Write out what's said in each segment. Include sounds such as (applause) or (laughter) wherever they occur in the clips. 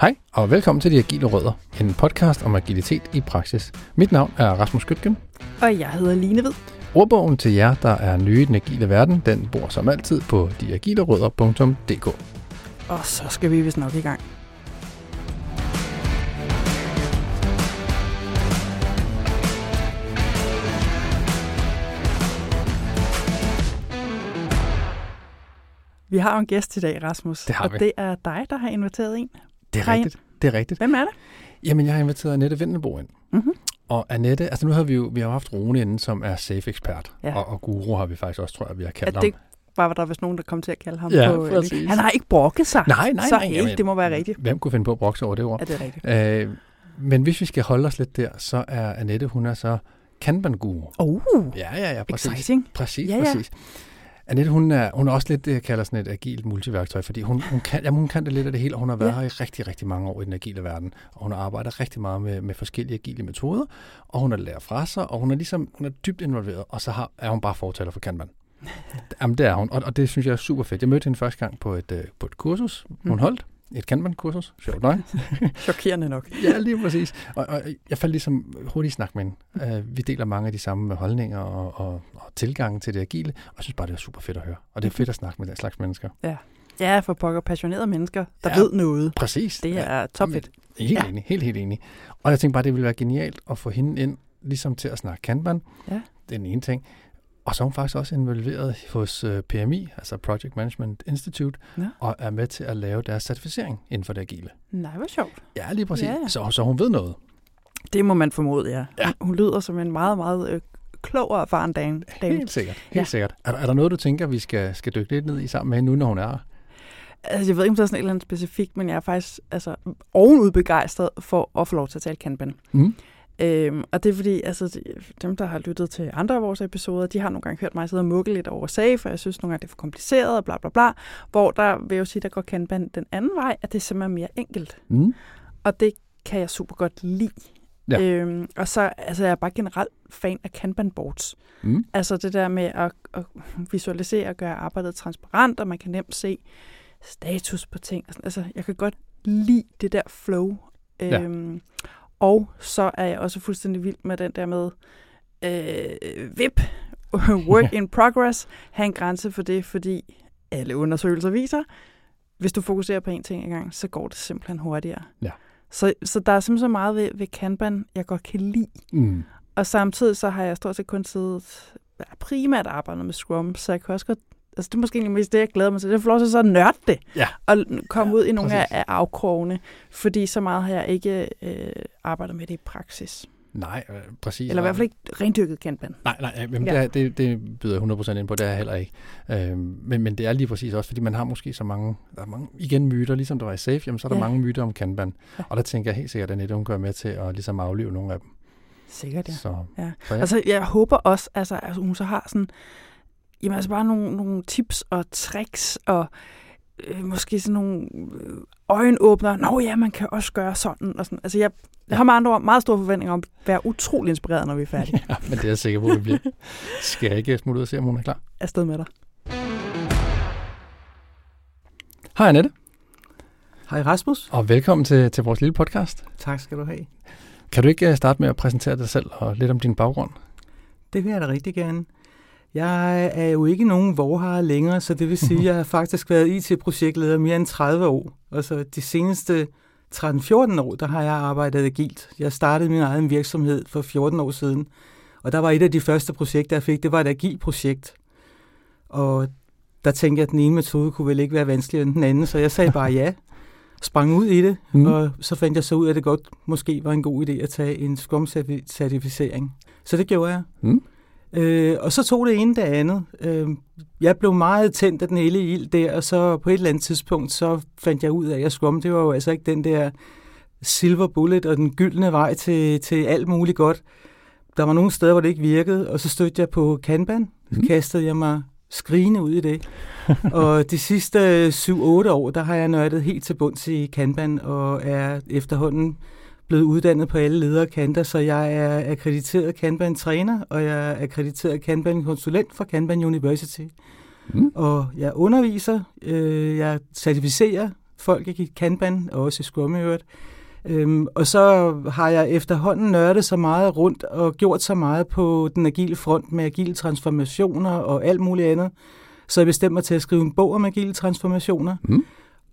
Hej, og velkommen til De Agile Rødder, en podcast om agilitet i praksis. Mit navn er Rasmus Skytgen. Og jeg hedder Line Ved. Ordbogen til jer, der er nye i den agile verden, den bor som altid på deagilerødder.dk. Og så skal vi vist nok i gang. Vi har jo en gæst i dag, Rasmus. Det har og vi. det er dig, der har inviteret en. Det er rigtigt. Det er rigtigt. Hvem er det? Jamen, jeg har inviteret Annette Vendelbo ind. Mm-hmm. Og Annette, altså nu har vi jo vi har haft Rune inden, som er safe-ekspert. Ja. Og, og guru har vi faktisk også, tror jeg, vi har kaldt ham. det var der vist nogen, der kom til at kalde ham Ja, på. præcis. Han har ikke brokket sig. Nej, nej, så nej. helt, jamen, det må være rigtigt. Hvem kunne finde på at brokse over det ord? Er det rigtigt? Øh, men hvis vi skal holde os lidt der, så er Annette, hun er så Kanban-guru. Oh, Ja, ja, ja, præcis. exciting. Præcis, Ja, ja. præcis. Annette, hun er, hun er også lidt kalder sådan et agilt multiværktøj, fordi hun, hun, kan, jamen, hun kan det lidt af det hele, og hun har været Ja. her i rigtig, rigtig mange år i den agile verden, og hun har arbejdet rigtig meget med, med forskellige agile metoder, og hun har lært fra sig, og hun er ligesom hun er dybt involveret, og så har, er hun bare fortaler for Kanban. (laughs) Jamen, det er hun, og, og det synes jeg er super fedt. Jeg mødte hende første gang på et, øh, på et kursus, hun Mhm. holdt, et Kanban-kursus, sjovt nok. (laughs) Chokerende nok. Ja, lige præcis. Og, og jeg faldt ligesom hurtigt i snak med hende. Uh, vi deler mange af de samme holdninger og, og, og tilgange til det agile, og jeg synes bare, det er super fedt at høre. Og det er fedt at snakke med den slags mennesker. Ja, for pokker passionerede mennesker, der Ja. ved noget. Præcis. Det er topfedt. Helt Ja. ja. enig, helt, helt enig. Og jeg tænkte bare, det ville være genialt at få hende ind, ligesom til at snakke Kanban. Ja. Det er den ene ting. Og så er hun faktisk også involveret hos øh, PMI, altså Project Management Institute, Ja. og er med til at lave deres certificering inden for det agile. Nej, hvor sjovt. Ja, lige præcis. Ja. Så, så hun ved noget. Det må man formode, ja. Ja. Hun, hun lyder som en meget, meget øh, klog og erfaren dame. Helt sikkert. Helt Ja. sikkert. Er, der- er der noget, du tænker, vi skal, skal dykke lidt ned i sammen med hende, nu når hun er her? Altså, jeg ved ikke, om der er sådan et eller andet specifikt, men jeg er faktisk altså, ovenud begejstret for at få lov til at tale Kanban. Mm. Øhm, og det er fordi, altså, de- dem, der har lyttet til andre af vores episoder, de har nogle gange hørt mig sidde og mukke lidt over SAFE, og jeg synes nogle gange, det er for kompliceret, og bla bla bla. Hvor der vil jeg jo sige, der går Kanban den anden vej, at det er simpelthen mere enkelt. Mm. Og det kan jeg super godt lide. Ja. Øhm, og så altså, jeg er bare generelt fan af Kanban-boards. Mm. Altså det der med at, at visualisere og gøre arbejdet transparent, og man kan nemt se status på ting. Altså, jeg kan godt lide det der flow. Ja. Og så er jeg også fuldstændig vild med den der med øh, VIP, (laughs) work in progress, have en grænse for det, fordi alle undersøgelser viser, hvis du fokuserer på en ting ad gang, så går det simpelthen hurtigere. Ja. Så, så der er simpelthen så meget ved, ved Kanban, jeg godt kan lide. Mm. Og samtidig så har jeg stort set kun siddet primært arbejdet med Scrum, så jeg kan også godt, altså det er måske mest det, jeg glæder mig til, det er at få lov til så at nørde det, Ja. og komme Ja, ud i nogle af, præcis. af afkrogene, fordi så meget har jeg ikke øh, arbejdet med det i praksis. Nej, øh, præcis. Eller i hvert fald ikke rendyrket Kanban. Nej, nej, jamen, Ja. ja. det, det, det byder jeg 100% ind på, det er jeg heller ikke. Øhm, men, men det er lige præcis også, fordi man har måske så mange, der er mange igen myter, ligesom der var i Safe, jamen, så er der Ja. mange myter om Kanban. Ja. Og der tænker jeg helt sikkert, at Annette, hun gør med til at ligesom aflive nogle af dem. Sikkert, ja. Så, Ja. så ja. Altså, jeg håber også, altså, at hun så har sådan, jamen altså bare nogle, nogle tips og tricks og øh, måske sådan nogle øh, øjenåbner. Nå ja, man kan også gøre sådan og sådan. Altså, jeg, jeg har med andre ord meget store forventninger om at være utrolig inspireret, når vi er færdige. (laughs) ja, men det er jeg sikker på, at vi bliver. Skal jeg ikke smutte ud og se, om hun er klar? Afsted med dig. Hej Annette, Hej Rasmus. og velkommen til, til vores lille podcast. Tak skal du have. Kan du ikke øh, starte med at præsentere dig selv og lidt om din baggrund? Det vil jeg da rigtig gerne. Jeg er jo ikke nogen vorhare længere, så det vil sige, at (laughs) jeg har faktisk været IT-projektleder mere end 30 år. Og så de seneste 13-14 år, der har jeg arbejdet agilt. Jeg startede min egen virksomhed for 14 år siden, og der var et af de første projekter, jeg fik, det var et agilt projekt. Og der tænkte jeg, at den ene metode kunne vel ikke være vanskeligere end den anden, så jeg sagde bare ja, sprang ud i det, Mm. mm. og så fandt jeg så ud af, at det godt måske var en god idé at tage en Scrum-certificering. Så det gjorde jeg. Mm. Øh, og så tog det ene det andet. Øh, jeg blev meget tændt af den hele ild der, og så på et eller andet tidspunkt, så fandt jeg ud af, at Scrum, det var jo altså ikke den der silver bullet og den gyldne vej til, til alt muligt godt. Der var nogle steder, hvor det ikke virkede, og så stødte jeg på Kanban. Så Mhm. kastede jeg mig skrigende ud i det. (laughs) og de sidste 7-8 år, der har jeg nørdet helt til bunds i Kanban, og er efterhånden blevet uddannet på alle ledere kanter, så jeg er akkrediteret Kanban-træner, og jeg er akkrediteret Kanban-konsulent fra Kanban University. Mm. Og jeg underviser, øh, jeg certificerer folk i Kanban, og også i Scrum i øvrigt. Øhm, og så har jeg efterhånden nørdet så meget rundt og gjort så meget på den agile front med agile transformationer og alt muligt andet. Så jeg bestemte mig til at skrive en bog om agile transformationer. Mm.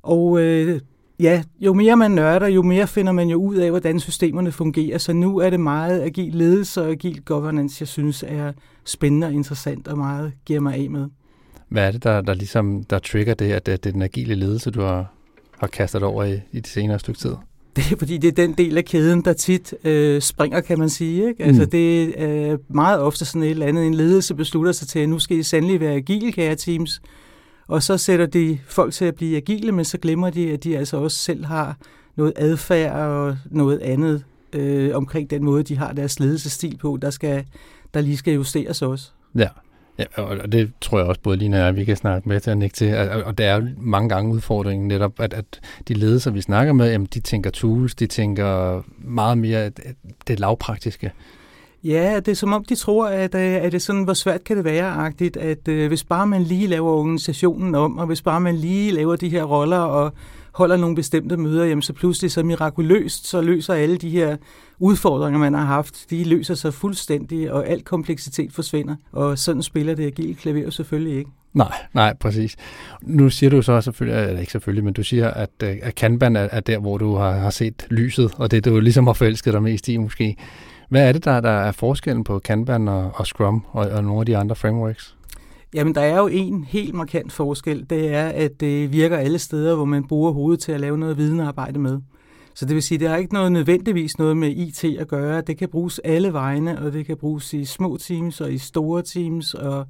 Og øh, ja, jo mere man nørder, jo mere finder man jo ud af, hvordan systemerne fungerer. Så nu er det meget agil ledelse og agil governance, jeg synes er spændende og interessant og meget giver mig af med. Hvad er det, der, der ligesom der trigger det, at det, er den agile ledelse, du har, har kastet over i, i det senere stykke tid? (laughs) Det er fordi, det er den del af kæden, der tit øh, springer, kan man sige. Ikke? Altså, Mm. det er meget ofte sådan et eller andet, en ledelse beslutter sig til, at nu skal I sandelig være agile, kære teams. Og så sætter de folk til at blive agile, men så glemmer de, at de altså også selv har noget adfærd og noget andet øh, omkring den måde, de har deres ledelsesstil på, der, skal, der lige skal justeres også. Ja. Ja, og det tror jeg også både Lina og jeg, vi kan snakke med til at nikke til. Og, der det er jo mange gange udfordringen netop, at, at de ledelser, vi snakker med, jamen, de tænker tools, de tænker meget mere det lavpraktiske. Ja, det er som om, de tror, at, øh, at det er sådan, hvor svært kan det være-agtigt, at øh, hvis bare man lige laver organisationen om, og hvis bare man lige laver de her roller og holder nogle bestemte møder, jamen så pludselig så mirakuløst, så løser alle de her udfordringer, man har haft, de løser sig fuldstændig, og al kompleksitet forsvinder. Og sådan spiller det agile klaver selvfølgelig ikke. Nej, nej, præcis. Nu siger du så selvfølgelig, eller ikke selvfølgelig, men du siger, at, øh, at Kanban er, er der, hvor du har, har set lyset, og det du ligesom har forelsket dig mest i måske. Hvad er det, der, der er forskellen på Kanban og, og Scrum og, og nogle af de andre frameworks? Jamen, der er jo en helt markant forskel. Det er, at det virker alle steder, hvor man bruger hovedet til at lave noget videnarbejde med. Så det vil sige, det har ikke noget nødvendigvis noget med IT at gøre. Det kan bruges alle vegne, og det kan bruges i små teams og i store teams. Og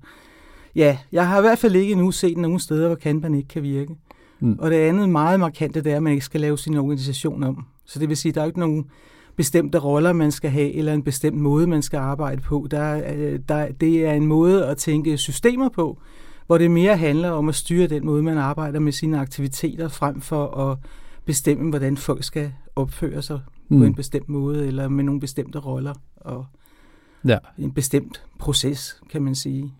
ja, jeg har i hvert fald ikke endnu set nogen steder, hvor Kanban ikke kan virke. Mm. Og det andet meget markante, det er, at man ikke skal lave sin organisation om. Så det vil sige, at der er ikke nogen bestemte roller, man skal have, eller en bestemt måde, man skal arbejde på. Der, er, øh, der, det er en måde at tænke systemer på, hvor det mere handler om at styre den måde, man arbejder med sine aktiviteter, frem for at bestemme, hvordan folk skal opføre sig mm. på en bestemt måde, eller med nogle bestemte roller, og Ja. en bestemt proces, kan man sige.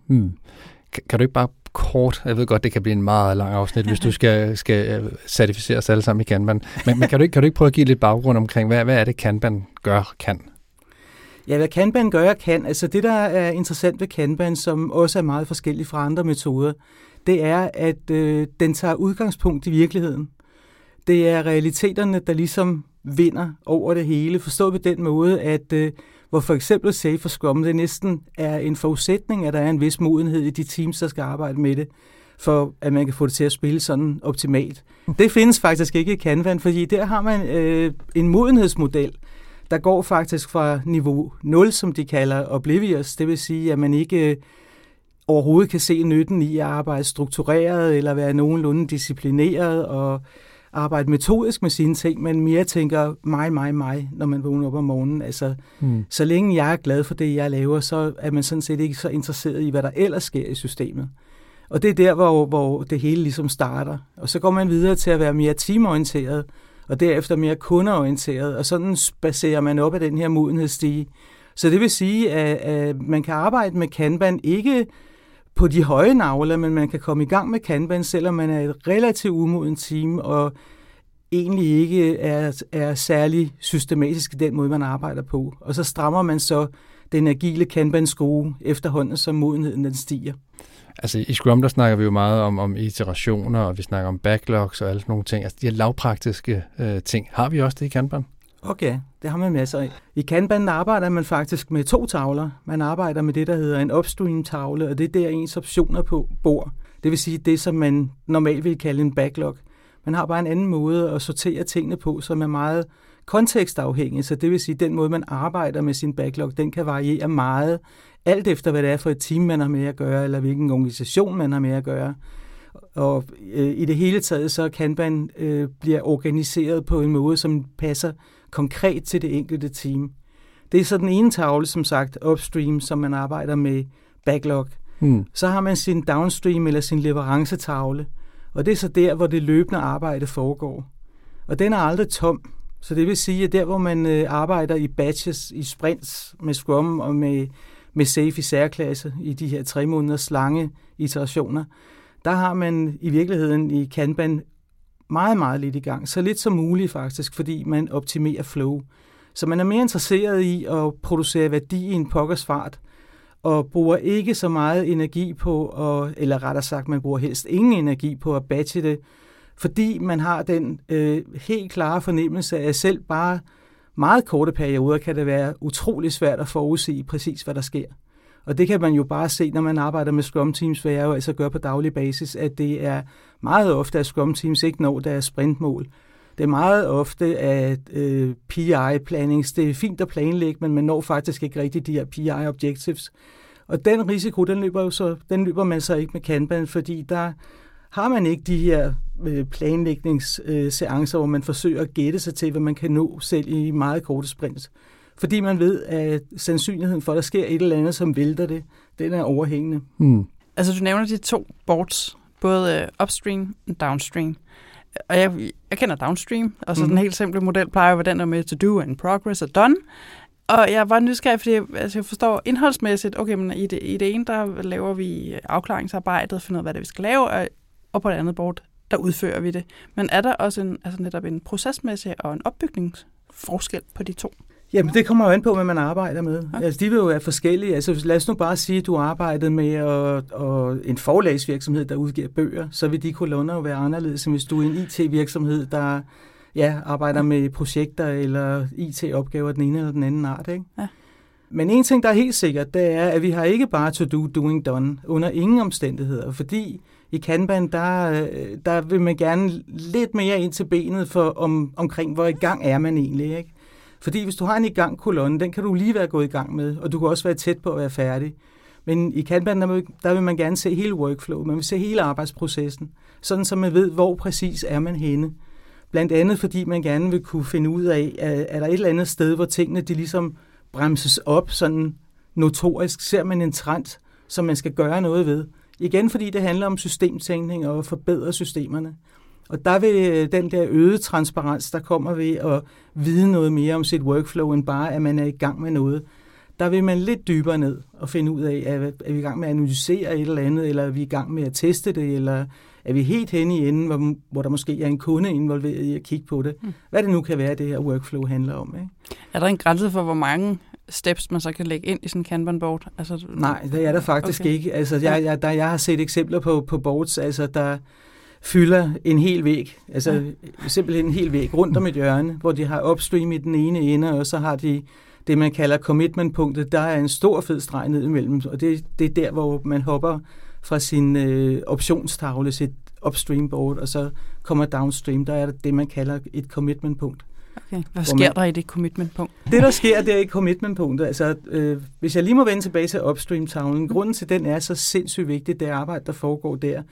Kan, kan du ikke bare kort, jeg ved godt, det kan blive en meget lang afsnit, hvis du (laughs) skal, skal øh, certificere os alle sammen i Kanban, men, men kan, du ikke, kan du ikke prøve at give lidt baggrund omkring, hvad, hvad er det Kanban gør, kan? Ja, hvad Kanban gør, kan. Altså det, der er interessant ved Kanban, som også er meget forskelligt fra andre metoder, det er, at øh, den tager udgangspunkt i virkeligheden. Det er realiteterne, der ligesom vinder over det hele. Forstået på den måde, at øh, hvor for eksempel Safe for Scrum, det næsten er en forudsætning, at der er en vis modenhed i de teams, der skal arbejde med det, for at man kan få det til at spille sådan optimalt. Det findes faktisk ikke i Kanban, fordi der har man øh, en modenhedsmodel, der går faktisk fra niveau 0, som de kalder oblivious, det vil sige, at man ikke øh, overhovedet kan se nytten i at arbejde struktureret eller være nogenlunde disciplineret og arbejde metodisk med sine ting, men mere tænker mig, mig, mig, når man vågner op om morgenen. Altså, Hmm. så længe jeg er glad for det, jeg laver, så er man sådan set ikke så interesseret i, hvad der ellers sker i systemet. Og det er der, hvor, hvor det hele ligesom starter. Og så går man videre til at være mere teamorienteret, og derefter mere kundeorienteret, og sådan baserer man op af den her modenhedsstige. Så det vil sige, at, at man kan arbejde med Kanban ikke på de høje navler, men man kan komme i gang med Kanban, selvom man er et relativt umoden team, og egentlig ikke er, er særlig systematisk i den måde, man arbejder på. Og så strammer man så den agile Kanban-skrue efterhånden, som modenheden den stiger. Altså i Scrum, der snakker vi jo meget om, om iterationer, og vi snakker om backlogs og alle sådan nogle ting. Altså de her lavpraktiske øh, ting. Har vi også det i Kanban? Okay, det har man masser af. I Kanban arbejder man faktisk med to tavler. Man arbejder med det, der hedder en upstream-tavle, og det er der ens optioner på bord. Det vil sige det, som man normalt vil kalde en backlog. Man har bare en anden måde at sortere tingene på, som er meget kontekstafhængig. Så det vil sige, at den måde, man arbejder med sin backlog, den kan variere meget, alt efter hvad det er for et team, man har med at gøre, eller hvilken organisation, man har med at gøre. Og øh, i det hele taget, så kan man øh, bliver organiseret på en måde, som passer konkret til det enkelte team. Det er så den ene tavle, som sagt, upstream, som man arbejder med backlog. Hmm. Så har man sin downstream eller sin leverancetavle, og det er så der, hvor det løbende arbejde foregår. Og den er aldrig tom. Så det vil sige, at der, hvor man øh, arbejder i batches, i sprints med Scrum og med, med Safe i særklasse, i de her tre måneders lange iterationer, der har man i virkeligheden i Kanban meget, meget lidt i gang. Så lidt som muligt faktisk, fordi man optimerer flow. Så man er mere interesseret i at producere værdi i en pokkers fart, og bruger ikke så meget energi på, at, eller rettere sagt, man bruger helst ingen energi på at batche det, fordi man har den øh, helt klare fornemmelse af, at selv bare meget korte perioder kan det være utrolig svært at forudse præcis, hvad der sker. Og det kan man jo bare se, når man arbejder med Scrum Teams, hvad jeg jo altså gør på daglig basis, at det er meget ofte, at Scrum Teams ikke når deres sprintmål. Det er meget ofte, at øh, PI-plannings, det er fint at planlægge, men man når faktisk ikke rigtig de her PI-objectives. Og den risiko, den løber, jo så, den løber man så ikke med Kanban, fordi der har man ikke de her øh, planlægningsseancer, øh, hvor man forsøger at gætte sig til, hvad man kan nå selv i meget korte sprints. Fordi man ved, at sandsynligheden for, at der sker et eller andet, som vælter det, den er overhængende. Mm. Altså du nævner de to boards, både øh, upstream og downstream. Og jeg, jeg kender downstream, og så mm. den helt simple model plejer at være den der med to do and progress og done. Og jeg var nysgerrig, fordi jeg, altså jeg forstår indholdsmæssigt, okay, men i det, i det ene, der laver vi afklaringsarbejdet, finder ud af, hvad det vi skal lave, og, og på det andet board, der udfører vi det. Men er der også en, altså netop en procesmæssig og en opbygningsforskel på de to? Jamen, det kommer jo an på, hvad man arbejder med. Okay. Altså, de vil jo være forskellige. Altså, lad os nu bare sige, at du arbejdede med og, og en forlagsvirksomhed, der udgiver bøger, så vil de kolonner jo være anderledes, end hvis du er en IT-virksomhed, der ja, arbejder med projekter eller IT-opgaver den ene eller den anden art. Ikke? Ja. Men en ting, der er helt sikkert, det er, at vi har ikke bare to do, doing done under ingen omstændigheder, fordi i Kanban, der, der vil man gerne lidt mere ind til benet for om, omkring, hvor i gang er man egentlig. Ikke? Fordi hvis du har en i gang kolonne, den kan du lige være gået i gang med, og du kan også være tæt på at være færdig. Men i Kanban, der vil, der vil man gerne se hele workflow, man vil se hele arbejdsprocessen, sådan så man ved, hvor præcis er man henne. Blandt andet fordi man gerne vil kunne finde ud af, er der et eller andet sted, hvor tingene de ligesom bremses op sådan notorisk. Ser man en trend, som man skal gøre noget ved. Igen fordi det handler om systemtænkning og at forbedre systemerne. Og der vil øh, den der øgede transparens, der kommer ved at vide noget mere om sit workflow, end bare at man er i gang med noget, der vil man lidt dybere ned og finde ud af, at er vi i gang med at analysere et eller andet, eller er vi i gang med at teste det, eller er vi helt henne i enden, hvor, hvor der måske er en kunde involveret i at kigge på det. Mm. Hvad det nu kan være, det her workflow handler om. Ikke? Er der en grænse for, hvor mange steps, man så kan lægge ind i sådan en Kanban-board? Altså, Nej, det er der faktisk okay. ikke. Altså, jeg, jeg, der, jeg har set eksempler på, på boards, altså, der fylder en hel væg, altså ja. simpelthen en hel væg rundt om et hjørne, hvor de har upstream i den ene ende, og så har de det, man kalder commitment-punktet. Der er en stor fed streg ned imellem, og det, det er der, hvor man hopper fra sin øh, optionstavle, sit upstream board, og så kommer downstream. Der er det, man kalder et commitment-punkt. Okay. Hvad sker man, der i det commitment-punkt? Det, der sker, det er i commitment-punktet. Altså, øh, hvis jeg lige må vende tilbage til upstream-tavlen, mm. grunden til, den er så sindssygt vigtig, det arbejde, der foregår der,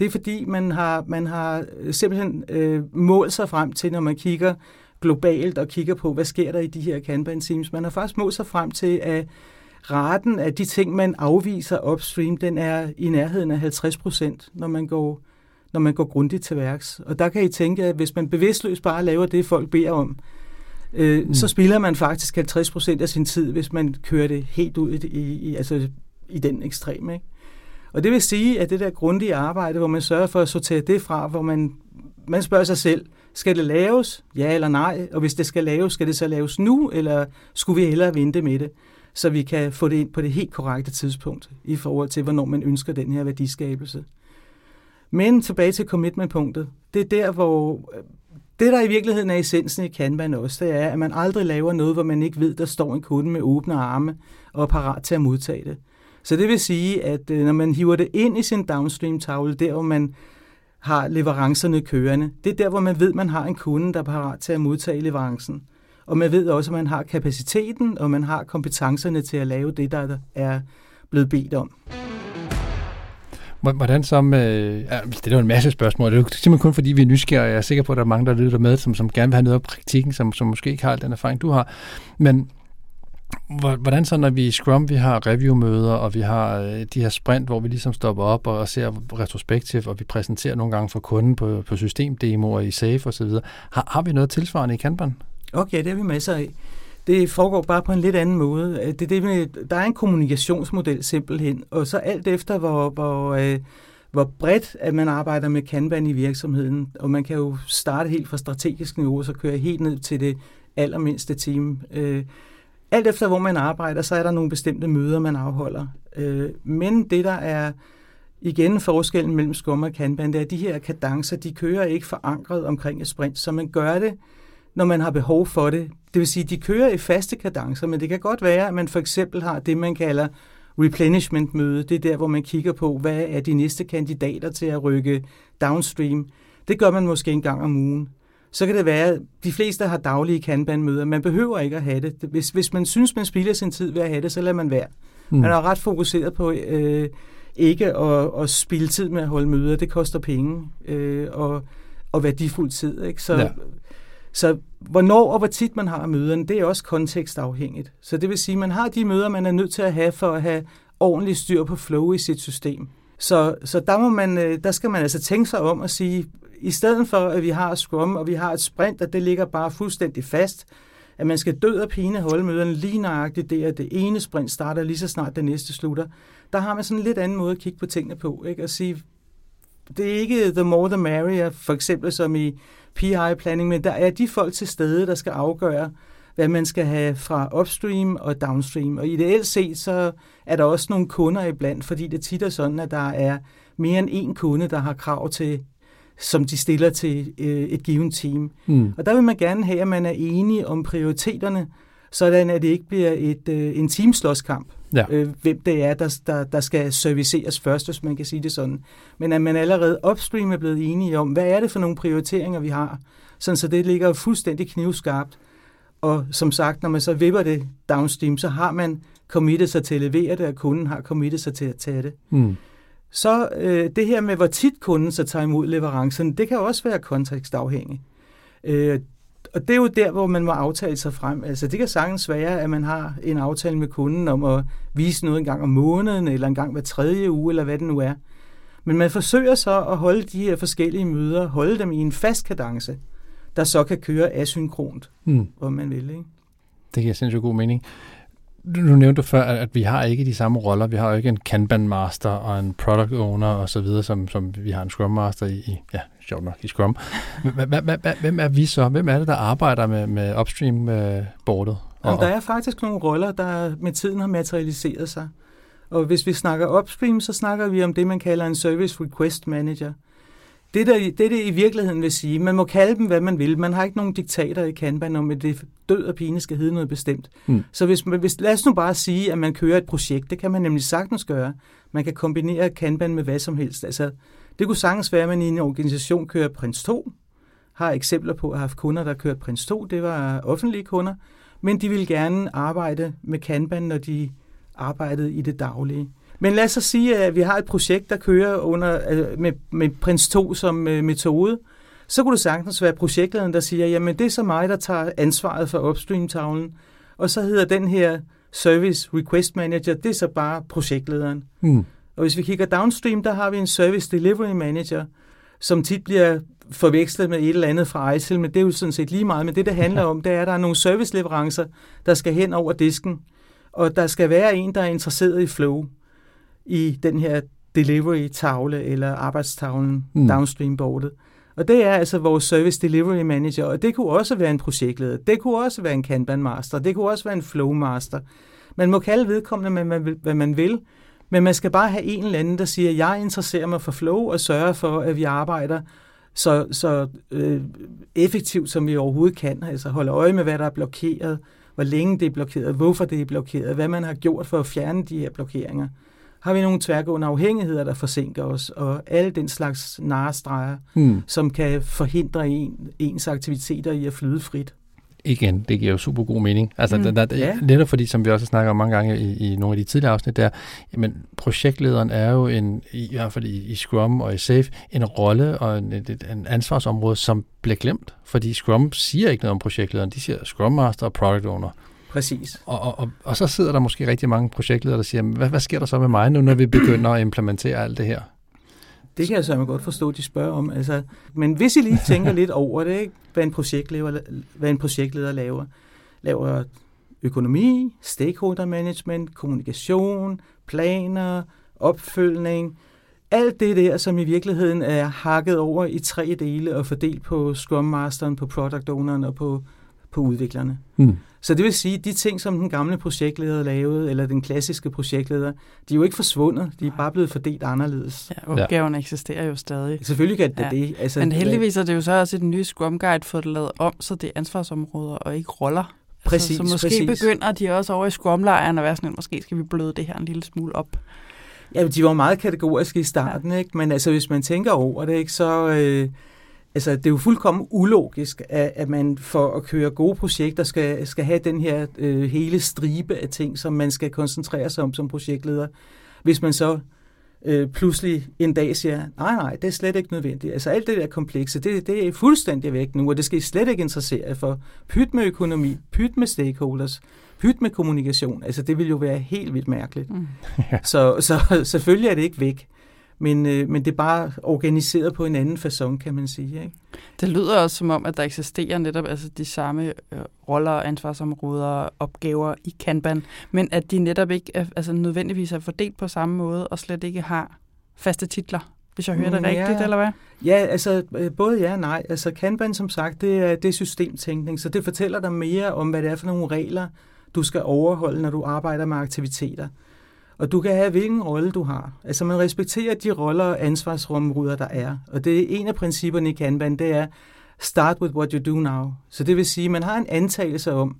det er fordi, man har, man har simpelthen øh, målt sig frem til, når man kigger globalt og kigger på, hvad sker der i de her Kanban teams. Man har faktisk målt sig frem til, at raten af de ting, man afviser upstream, den er i nærheden af 50 procent, når man går når man går grundigt til værks. Og der kan I tænke, at hvis man bevidstløst bare laver det, folk beder om, øh, mm. så spilder man faktisk 50 procent af sin tid, hvis man kører det helt ud i, i, altså i den ekstrem. Ikke? Og det vil sige, at det der grundige arbejde, hvor man sørger for at sortere det fra, hvor man, man spørger sig selv, skal det laves? Ja eller nej? Og hvis det skal laves, skal det så laves nu, eller skulle vi hellere vente med det? Så vi kan få det ind på det helt korrekte tidspunkt i forhold til, hvornår man ønsker den her værdiskabelse. Men tilbage til commitment-punktet. Det er der, hvor det, der i virkeligheden er essensen i Kanban også, det er, at man aldrig laver noget, hvor man ikke ved, der står en kunde med åbne arme og er parat til at modtage det. Så det vil sige, at øh, når man hiver det ind i sin downstream-tavle, der hvor man har leverancerne kørende, det er der, hvor man ved, at man har en kunde, der er parat til at modtage leverancen. Og man ved også, at man har kapaciteten, og man har kompetencerne til at lave det, der er blevet bedt om. Hvordan som... Øh, Ja, det er jo en masse spørgsmål. Det er jo simpelthen kun fordi, vi er nysgerrige. Jeg er sikker på, at der er mange, der lytter med, som, som gerne vil have noget af praktikken, som, som måske ikke har den erfaring, du har. Men hvordan så, når vi i Scrum, vi har review-møder, og vi har øh, de her sprint, hvor vi ligesom stopper op og ser retrospektiv, og vi præsenterer nogle gange for kunden på, på systemdemoer i SAFE osv. Har, har vi noget tilsvarende i Kanban? Okay, det har vi masser af. Det foregår bare på en lidt anden måde. Øh, det, det med, der er en kommunikationsmodel simpelthen, og så alt efter, hvor, hvor, øh, hvor bredt at man arbejder med Kanban i virksomheden. Og man kan jo starte helt fra strategisk niveau, og så køre helt ned til det allermindste team. Øh, alt efter hvor man arbejder, så er der nogle bestemte møder, man afholder. Øh, men det, der er igen forskellen mellem Scrum og Kanban, det er, at de her kadencer, de kører ikke forankret omkring et sprint, så man gør det, når man har behov for det. Det vil sige, de kører i faste kadencer, men det kan godt være, at man for eksempel har det, man kalder replenishment-møde. Det er der, hvor man kigger på, hvad er de næste kandidater til at rykke downstream. Det gør man måske en gang om ugen. Så kan det være, at de fleste har daglige Kanban-møder. Man behøver ikke at have det. Hvis, hvis man synes, man spilder sin tid ved at have det, så lader man være. Mm. Man er ret fokuseret på øh, ikke at, at spille tid med at holde møder. Det koster penge øh, og, og værdifuld tid. Ikke? Så, ja. så hvornår og hvor tit man har møderne, det er også kontekstafhængigt. Så det vil sige, at man har de møder, man er nødt til at have for at have ordentlig styr på flow i sit system. Så, så der, må man, øh, der skal man altså tænke sig om at sige, i stedet for at vi har Scrum, og vi har et sprint, at det ligger bare fuldstændig fast, at man skal død og pine holde møderne lige nøjagtigt det, at det ene sprint starter lige så snart det næste slutter. Der har man sådan en lidt anden måde at kigge på tingene på, ikke? at sige, det er ikke the more the merrier, for eksempel som i PI-planning, men der er de folk til stede, der skal afgøre, hvad man skal have fra upstream og downstream. Og ideelt set, så er der også nogle kunder iblandt, fordi det tit er sådan, at der er mere end én kunde, der har krav til som de stiller til øh, et givet team. Mm. Og der vil man gerne have, at man er enige om prioriteterne, sådan at det ikke bliver et, øh, en teamslåskamp, ja. øh, hvem det er, der, der, der skal serviceres først, hvis man kan sige det sådan. Men at man allerede upstream er blevet enige om, hvad er det for nogle prioriteringer, vi har, sådan så det ligger fuldstændig knivskarpt. Og som sagt, når man så vipper det downstream, så har man committet sig til at levere det, og kunden har committet sig til at tage det. Mm. Så øh, det her med, hvor tit kunden så tager imod leverancen, det kan også være kontekstafhængigt. Øh, og det er jo der, hvor man må aftale sig frem. Altså det kan sagtens være, at man har en aftale med kunden om at vise noget en gang om måneden, eller en gang hver tredje uge, eller hvad det nu er. Men man forsøger så at holde de her forskellige møder, holde dem i en fast kadence, der så kan køre asynkront, mm. om man vil. Ikke? Det giver sindssygt god mening. Nu nævnte du før, at vi har ikke de samme roller. Vi har jo ikke en Kanban Master og en Product Owner og så videre, som, som vi har en Scrum Master i, ja, sjovt nok, i Scrum. Hvem er vi så? Hvem er det, der arbejder med, med upstream-bordet? Jamen, der er faktisk nogle roller, der med tiden har materialiseret sig. Og hvis vi snakker upstream, så snakker vi om det, man kalder en Service Request Manager – det, der, det, det i virkeligheden vil sige, man må kalde dem, hvad man vil. Man har ikke nogen diktater i Kanban om, at det død og pine skal hedde noget bestemt. Mm. Så hvis, hvis, lad os nu bare sige, at man kører et projekt. Det kan man nemlig sagtens gøre. Man kan kombinere Kanban med hvad som helst. Altså, det kunne sagtens være, at man i en organisation kører Prins 2. Har eksempler på at have haft kunder, der kørt Prins 2. Det var offentlige kunder. Men de vil gerne arbejde med Kanban, når de arbejdede i det daglige. Men lad os så sige, at vi har et projekt, der kører under, øh, med, med Prins 2 som øh, metode. Så kunne det sagtens være projektlederen, der siger, jamen det er så mig, der tager ansvaret for upstream-tavlen. Og så hedder den her Service Request Manager, det er så bare projektlederen. Mm. Og hvis vi kigger downstream, der har vi en Service Delivery Manager, som tit bliver forvekslet med et eller andet fra ITIL, men det er jo sådan set lige meget. Men det, det handler om, det er, at der er nogle serviceleverancer, der skal hen over disken, og der skal være en, der er interesseret i flow i den her delivery-tavle eller arbejdstavlen mm. downstream-bordet. Og det er altså vores Service Delivery Manager, og det kunne også være en projektleder, det kunne også være en Kanban Master, det kunne også være en Flow Master. Man må kalde vedkommende, hvad man vil, men man skal bare have en eller anden, der siger, jeg interesserer mig for flow og sørger for, at vi arbejder så, så øh, effektivt, som vi overhovedet kan. Altså holde øje med, hvad der er blokeret, hvor længe det er blokeret, hvorfor det er blokeret, hvad man har gjort for at fjerne de her blokeringer har vi nogle tværgående afhængigheder, der forsinker os, og alle den slags narestreger, mm. som kan forhindre en, ens aktiviteter i at flyde frit. Igen, det giver jo super god mening. Altså, mm. der, der, ja. netop fordi, som vi også snakker om mange gange i, i nogle af de tidligere afsnit, der, jamen, projektlederen er jo en, i hvert fald i, i Scrum og i SAFe, en rolle og en, et, en ansvarsområde, som bliver glemt. Fordi Scrum siger ikke noget om projektlederen, de siger Scrum Master og Product Owner. Præcis. Og, og, og, og så sidder der måske rigtig mange projektledere, der siger, hvad, hvad sker der så med mig nu, når vi begynder at implementere alt det her? Det kan jeg så godt forstå, at de spørger om. Altså, men hvis I lige tænker lidt over det, ikke? Hvad, en projektleder, hvad en projektleder laver. Laver økonomi, stakeholder management, kommunikation, planer, opfølgning, alt det der, som i virkeligheden er hakket over i tre dele og fordelt på Scrum Masteren, på Product Owneren og på, på udviklerne. Mm. Så det vil sige, at de ting, som den gamle projektleder lavede, eller den klassiske projektleder, de er jo ikke forsvundet. De er bare blevet fordelt anderledes. Ja, opgaven ja. eksisterer jo stadig. Selvfølgelig kan det Ja. det. Altså, Men heldigvis er det jo så også i den nye Scrum Guide fået lavet om, så det er ansvarsområder og ikke roller. Præcis, altså, så måske præcis. begynder de også over i Scrum-lejren at være sådan, måske skal vi bløde det her en lille smule op. Ja, de var meget kategoriske i starten, ja. ikke? men altså, hvis man tænker over det, ikke, så øh, altså, det er jo fuldkommen ulogisk, at, at man for at køre gode projekter skal, skal have den her øh, hele stribe af ting, som man skal koncentrere sig om som projektleder. Hvis man så øh, pludselig en dag siger, nej, nej, det er slet ikke nødvendigt. Altså alt det der komplekse, det, det er fuldstændig væk nu, og det skal I slet ikke interessere jer for. Pyt med økonomi, pyt med stakeholders, pyt med kommunikation. Altså det vil jo være helt vildt mærkeligt. Mm. Så, så (laughs) selvfølgelig er det ikke væk. Men, øh, men det er bare organiseret på en anden façon, kan man sige. Ikke? Det lyder også som om, at der eksisterer netop altså de samme øh, roller, ansvarsområder opgaver i Kanban, men at de netop ikke er, altså nødvendigvis er fordelt på samme måde og slet ikke har faste titler, hvis jeg hører det Mm, rigtigt, ja. eller hvad? Ja, altså øh, både ja og nej. Altså Kanban, som sagt, det er, det er systemtænkning, så det fortæller dig mere om, hvad det er for nogle regler, du skal overholde, når du arbejder med aktiviteter. Og du kan have, hvilken rolle du har. Altså man respekterer de roller og ansvarsområder, der er. Og det er en af principperne i Kanban, det er start with what you do now. Så det vil sige, at man har en antagelse om,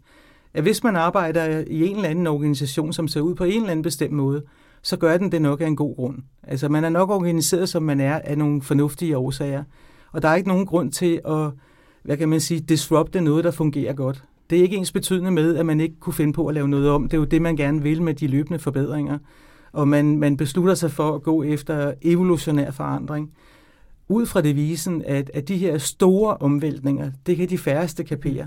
at hvis man arbejder i en eller anden organisation, som ser ud på en eller anden bestemt måde, så gør den det nok af en god grund. Altså man er nok organiseret, som man er, af nogle fornuftige årsager. Og der er ikke nogen grund til at, hvad kan man sige, disrupte noget, der fungerer godt. Det er ikke ens betydende med, at man ikke kunne finde på at lave noget om. Det er jo det, man gerne vil med de løbende forbedringer. Og man, man beslutter sig for at gå efter evolutionær forandring. Ud fra devisen, at, at de her store omvæltninger, det kan de færreste kapere.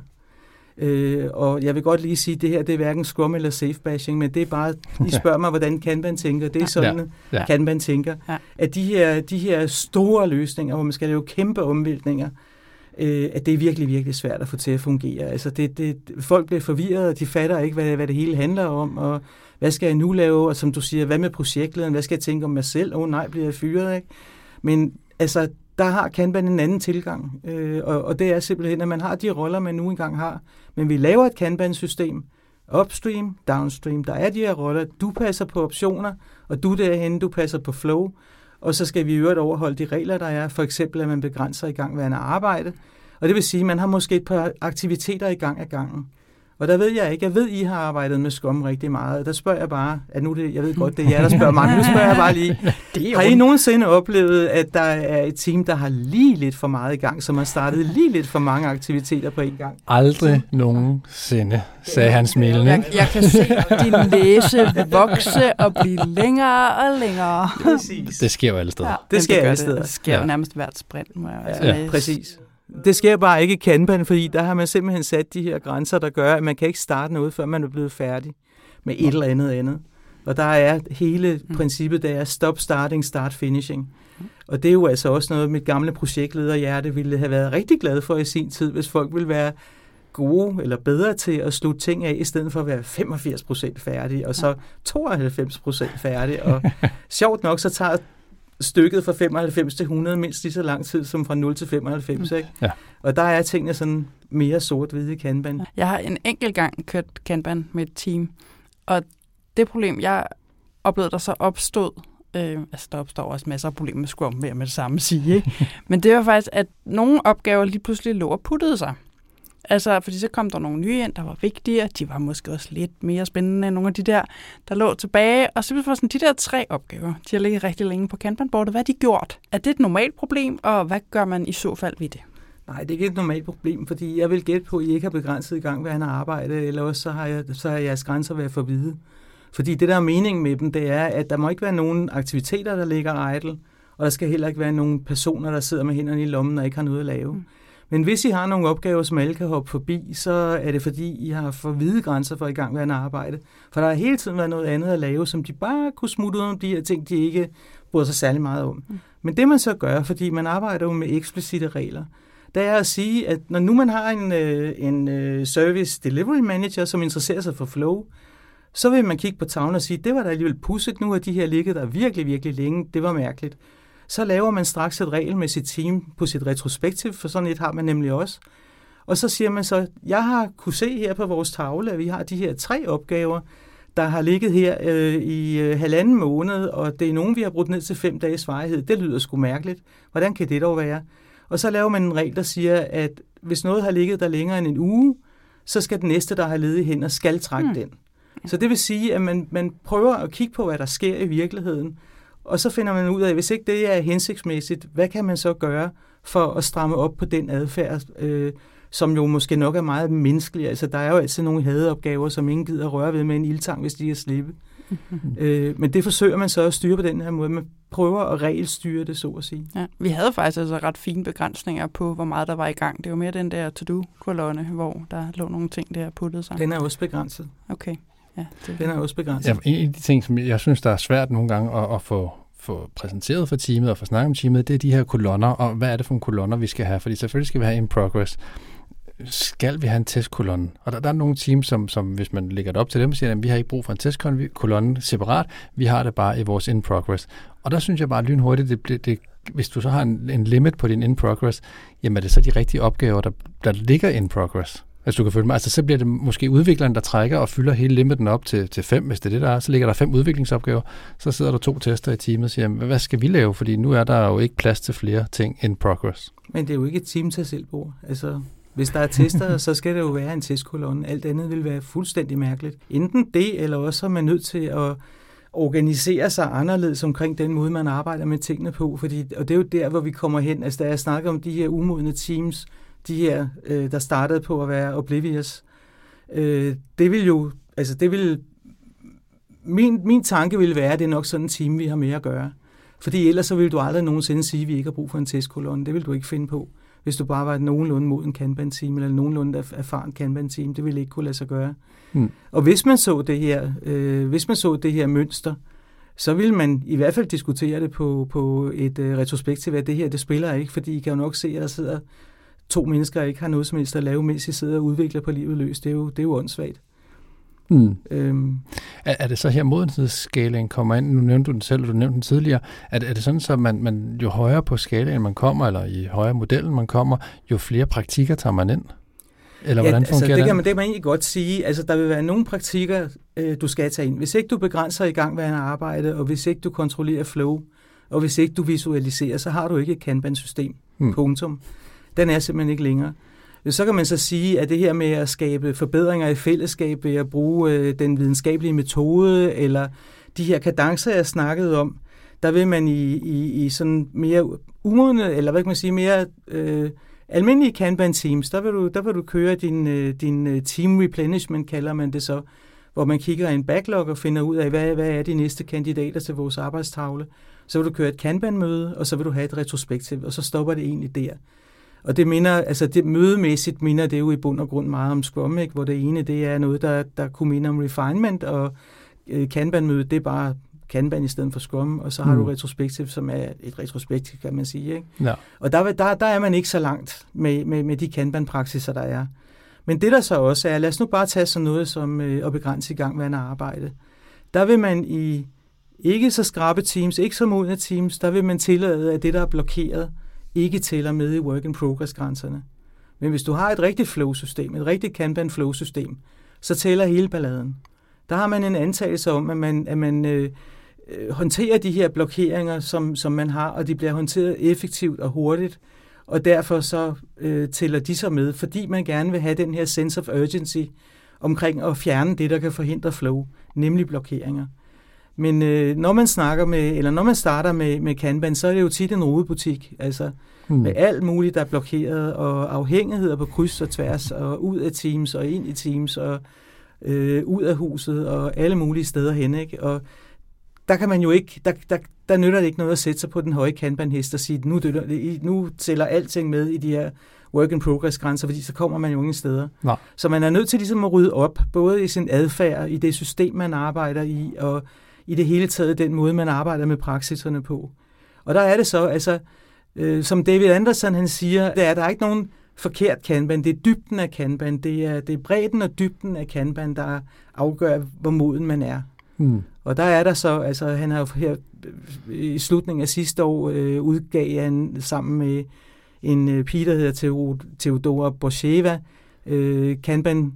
Øh, og jeg vil godt lige sige, at det her det er hverken Scrum eller safe bashing, men det er bare, I (laughs) spørger mig, hvordan Kanban tænker. Det er sådan, Ja. ja. Kanban tænker. Ja. At de her, de her store løsninger, hvor man skal lave kæmpe omvæltninger, øh, øh, at det er virkelig, virkelig svært at få til at fungere. Altså det, det, folk bliver forvirret, og de fatter ikke, hvad, hvad det hele handler om, og hvad skal jeg nu lave, og som du siger, hvad med projektlederen, hvad skal jeg tænke om mig selv? Åh oh, nej, bliver jeg fyret, ikke? Men altså, der har Kanban en anden tilgang, øh, og, og det er simpelthen, at man har de roller, man nu engang har, men vi laver et Kanban-system, upstream, downstream, der er de her roller, du passer på optioner, og du derhen, du passer på flow, og så skal vi i øvrigt overholde de regler, der er, for eksempel at man begrænser i gangværende arbejde, og det vil sige, at man har måske et par aktiviteter i gang af gangen. Og der ved jeg ikke, jeg ved, I har arbejdet med Scrum rigtig meget. Der spørger jeg bare, at nu er det, jeg ved godt, det er jer, der spørger mig, nu spørger jeg bare lige, (laughs) Det har I nogensinde oplevet, at der er et team, der har lige lidt for meget i gang, som har startet lige lidt for mange aktiviteter på en gang? Aldrig nogensinde, sagde han smilende. Jeg, jeg kan se din næse vokse og blive længere og længere. Præcis. Det sker jo alle steder. Ja, Det sker gør alle det. steder. Det sker Ja. nærmest hvert sprint. Må jeg Ja, med- præcis. Det sker bare ikke i Kanban, fordi der har man simpelthen sat de her grænser, der gør, at man kan ikke starte noget, før man er blevet færdig med et eller andet andet. Og der er hele princippet, der er stop starting, start finishing. Og det er jo altså også noget, mit gamle projektlederhjerte ville have været rigtig glad for i sin tid, hvis folk ville være gode eller bedre til at slutte ting af, i stedet for at være 85% færdige, og så 92% færdige. Og (laughs) sjovt nok, så tager stykket fra 95 til 100 mindst lige så lang tid som fra 0 til 95. Ikke? Ja. Og der er tingene sådan mere sort-hvide i Kanban. Jeg har en enkelt gang kørt Kanban med et team, og det problem, jeg oplevede, der så opstod, øh, altså der opstår også masser af problemer med Scrum, vil jeg med det samme sige, ikke? (laughs) men det var faktisk, at nogle opgaver lige pludselig lå og puttede sig. Altså, fordi så kom der nogle nye ind, der var vigtige, og de var måske også lidt mere spændende end nogle af de der, der lå tilbage. Og så var sådan, de der tre opgaver, de har ligget rigtig længe på Kanban-bordet. Hvad har de gjort? Er det et normalt problem, og hvad gør man i så fald ved det? Nej, det er ikke et normalt problem, fordi jeg vil gætte på, at I ikke har begrænset i gang, hvad han har arbejdet, eller også så har, jeg, så har jeres grænser været for hvide. Fordi det, der er meningen med dem, det er, at der må ikke være nogen aktiviteter, der ligger idle, og der skal heller ikke være nogen personer, der sidder med hænderne i lommen og ikke har noget at lave. Mm. Men hvis I har nogle opgaver, som alle kan hoppe forbi, så er det fordi, I har for hvide grænser for i gang med arbejde. For der har hele tiden været noget andet at lave, som de bare kunne smutte ud om de her ting, de ikke bryder sig særlig meget om. Mm. Men det man så gør, fordi man arbejder jo med eksplicite regler, det er at sige, at når nu man har en, øh, en øh, service delivery manager, som interesserer sig for flow, Så vil man kigge på tavlen og sige, det var da alligevel pudset, nu har de her ligget der virkelig, virkelig længe, det var mærkeligt. Så laver man straks et regel med sit team på sit retrospektiv, for sådan et har man nemlig også. Og så siger man så, jeg har kunne se her på vores tavle, at vi har de her tre opgaver, der har ligget her øh, i øh, halvanden måned, og det er nogen, vi har brugt ned til fem dages varighed. Det lyder sgu mærkeligt. Hvordan kan det dog være? Og så laver man en regel, der siger, at hvis noget har ligget der længere end en uge, så skal den næste, der har ledet hænder, skal trække mm. den. Så det vil sige, at man, man prøver at kigge på, hvad der sker i virkeligheden, og så finder man ud af, hvis ikke det er hensigtsmæssigt, hvad kan man så gøre for at stramme op på den adfærd, øh, som jo måske nok er meget menneskelig. Altså, der er jo altid nogle hadeopgaver, som ingen gider røre ved med en ildtang, hvis de er slippe. Mm-hmm. (laughs) Øh, men det forsøger man så at styre på den her måde. Man prøver at regelstyre det, så at sige. Ja, vi havde faktisk altså ret fine begrænsninger på, hvor meget der var i gang. Det var mere den der to-do-kolonne, hvor der lå nogle ting, der puttet sig. Den er også begrænset. Okay. Ja, det... Den er også begrænset. Ja, en af de ting, som jeg synes, der er svært nogle gange at, at få, få præsenteret for teamet og få snakket om teamet, det er de her kolonner, og hvad er det for nogle kolonner, vi skal have? Fordi selvfølgelig skal vi have in progress, skal vi have en testkolonne? Og der, der er nogle teams, som, som hvis man lægger det op til dem, siger, at vi har ikke brug for en testkolonne separat, vi har det bare i vores in-progress. Og der synes jeg bare lynhurtigt, det, det, det, hvis du så har en, en limit på din in-progress, jamen er det så de rigtige opgaver, der, der ligger in-progress? Altså du kan følge mig. Altså så bliver det måske udvikleren, der trækker og fylder hele limiten op til, til fem, hvis det er det, der er. Så ligger der fem udviklingsopgaver. Så sidder der to tester i teamet og siger, hvad skal vi lave? Fordi nu er der jo ikke plads til flere ting in progress. Men det er jo ikke et team til selv bord. Altså hvis der er tester, (laughs) så skal det jo være en testkolonne. Alt andet vil være fuldstændig mærkeligt. Enten det, eller også er man nødt til at organisere sig anderledes omkring den måde, man arbejder med tingene på. Fordi, og det er jo der, hvor vi kommer hen. Altså, da jeg snakker om de her umodne teams, de her, øh, der startede på at være oblivious, øh, det vil jo, altså det vil, min, min tanke vil være, at det er nok sådan en team, vi har med at gøre. Fordi ellers så vil du aldrig nogensinde sige, at vi ikke har brug for en testkolonne. Det vil du ikke finde på hvis du bare var et nogenlunde moden Kanban-team, eller nogenlunde erfaren Kanban-team. Det ville ikke kunne lade sig gøre. Mm. Og hvis man så det her, øh, hvis man så det her mønster, så vil man i hvert fald diskutere det på, på et øh, retrospektiv, at det her, det spiller ikke, fordi I kan jo nok se, at der sidder to mennesker, ikke har noget som helst at lave, mens I sidder og udvikler på livet løs. Det er jo, det er jo åndssvagt. Mm. Øhm. Er, er det så her modenhedsskalaen kommer ind? Nu nævnte du den selv, og du nævnte den tidligere. Er, er det sådan, så man, man jo højere på skalaen man kommer, eller i højere modellen man kommer, jo flere praktikker tager man ind? Eller ja, hvordan altså, fungerer det? Kan man, det kan man egentlig godt sige. Altså, der vil være nogle praktikker, øh, du skal tage ind. Hvis ikke du begrænser i gang med arbejde, og hvis ikke du kontrollerer flow, og hvis ikke du visualiserer, så har du ikke et Kanban-system. Hmm. Punktum. Den er simpelthen ikke længere. Så kan man så sige, at det her med at skabe forbedringer i fællesskab ved at bruge øh, den videnskabelige metode, eller de her kadencer, jeg snakkede om, der vil man i, i, i sådan mere umodne, eller hvad kan man sige, mere øh, almindelige Kanban-teams, der vil, du, der vil du køre din, øh, din øh, team replenishment, kalder man det så, hvor man kigger i en backlog og finder ud af, hvad, hvad er de næste kandidater til vores arbejdstavle. Så vil du køre et Kanban-møde, og så vil du have et retrospektiv, og så stopper det egentlig der. Og det minder, altså det mødemæssigt minder det jo i bund og grund meget om Scrum, ikke? hvor det ene det er noget, der, der kunne minde om refinement, og øh, Kanban-mødet det er bare Kanban i stedet for Scrum, og så har mm. du retrospektiv, som er et retrospektiv, kan man sige. Ikke? Ja. Og der, der, der er man ikke så langt med, med, med de Kanban-praksiser, der er. Men det der så også er, lad os nu bare tage sådan noget som øh, at begrænse i gang med arbejde. Der vil man i ikke så skrabe teams, ikke så modne teams, der vil man tillade, at det, der er blokeret, ikke tæller med i work-in-progress-grænserne. Men hvis du har et rigtigt flow-system, et rigtigt Kanban-flow-system, så tæller hele balladen. Der har man en antagelse om, at man, at man øh, øh, håndterer de her blokeringer, som, som man har, og de bliver håndteret effektivt og hurtigt, og derfor så øh, tæller de så med, fordi man gerne vil have den her sense of urgency omkring at fjerne det, der kan forhindre flow, nemlig blokeringer. Men øh, når man snakker med, eller når man starter med, med Kanban, så er det jo tit en rodebutik, altså mm. med alt muligt, der er blokeret, og afhængigheder på kryds og tværs, og ud af Teams, og ind i Teams, og øh, ud af huset, og alle mulige steder hen, ikke? Og der kan man jo ikke, der, der, der nytter det ikke noget at sætte sig på den høje Kanban-hest og sige, nu, det, nu tæller alting med i de her work-in-progress-grænser, fordi så kommer man jo ingen steder. Nej. Så man er nødt til ligesom at rydde op, både i sin adfærd, i det system, man arbejder i, og i det hele taget den måde, man arbejder med praksiserne på. Og der er det så, altså, øh, som David Anderson han siger, det er, der er ikke nogen forkert kanban. Det er dybden af kanban. Det er, det er bredden og dybden af kanban, der afgør, hvor moden man er. Mm. Og der er der så, altså han har jo her i slutningen af sidste år øh, udgav han sammen med en øh, pige, der hedder Theodora Borsheva, øh, Kanban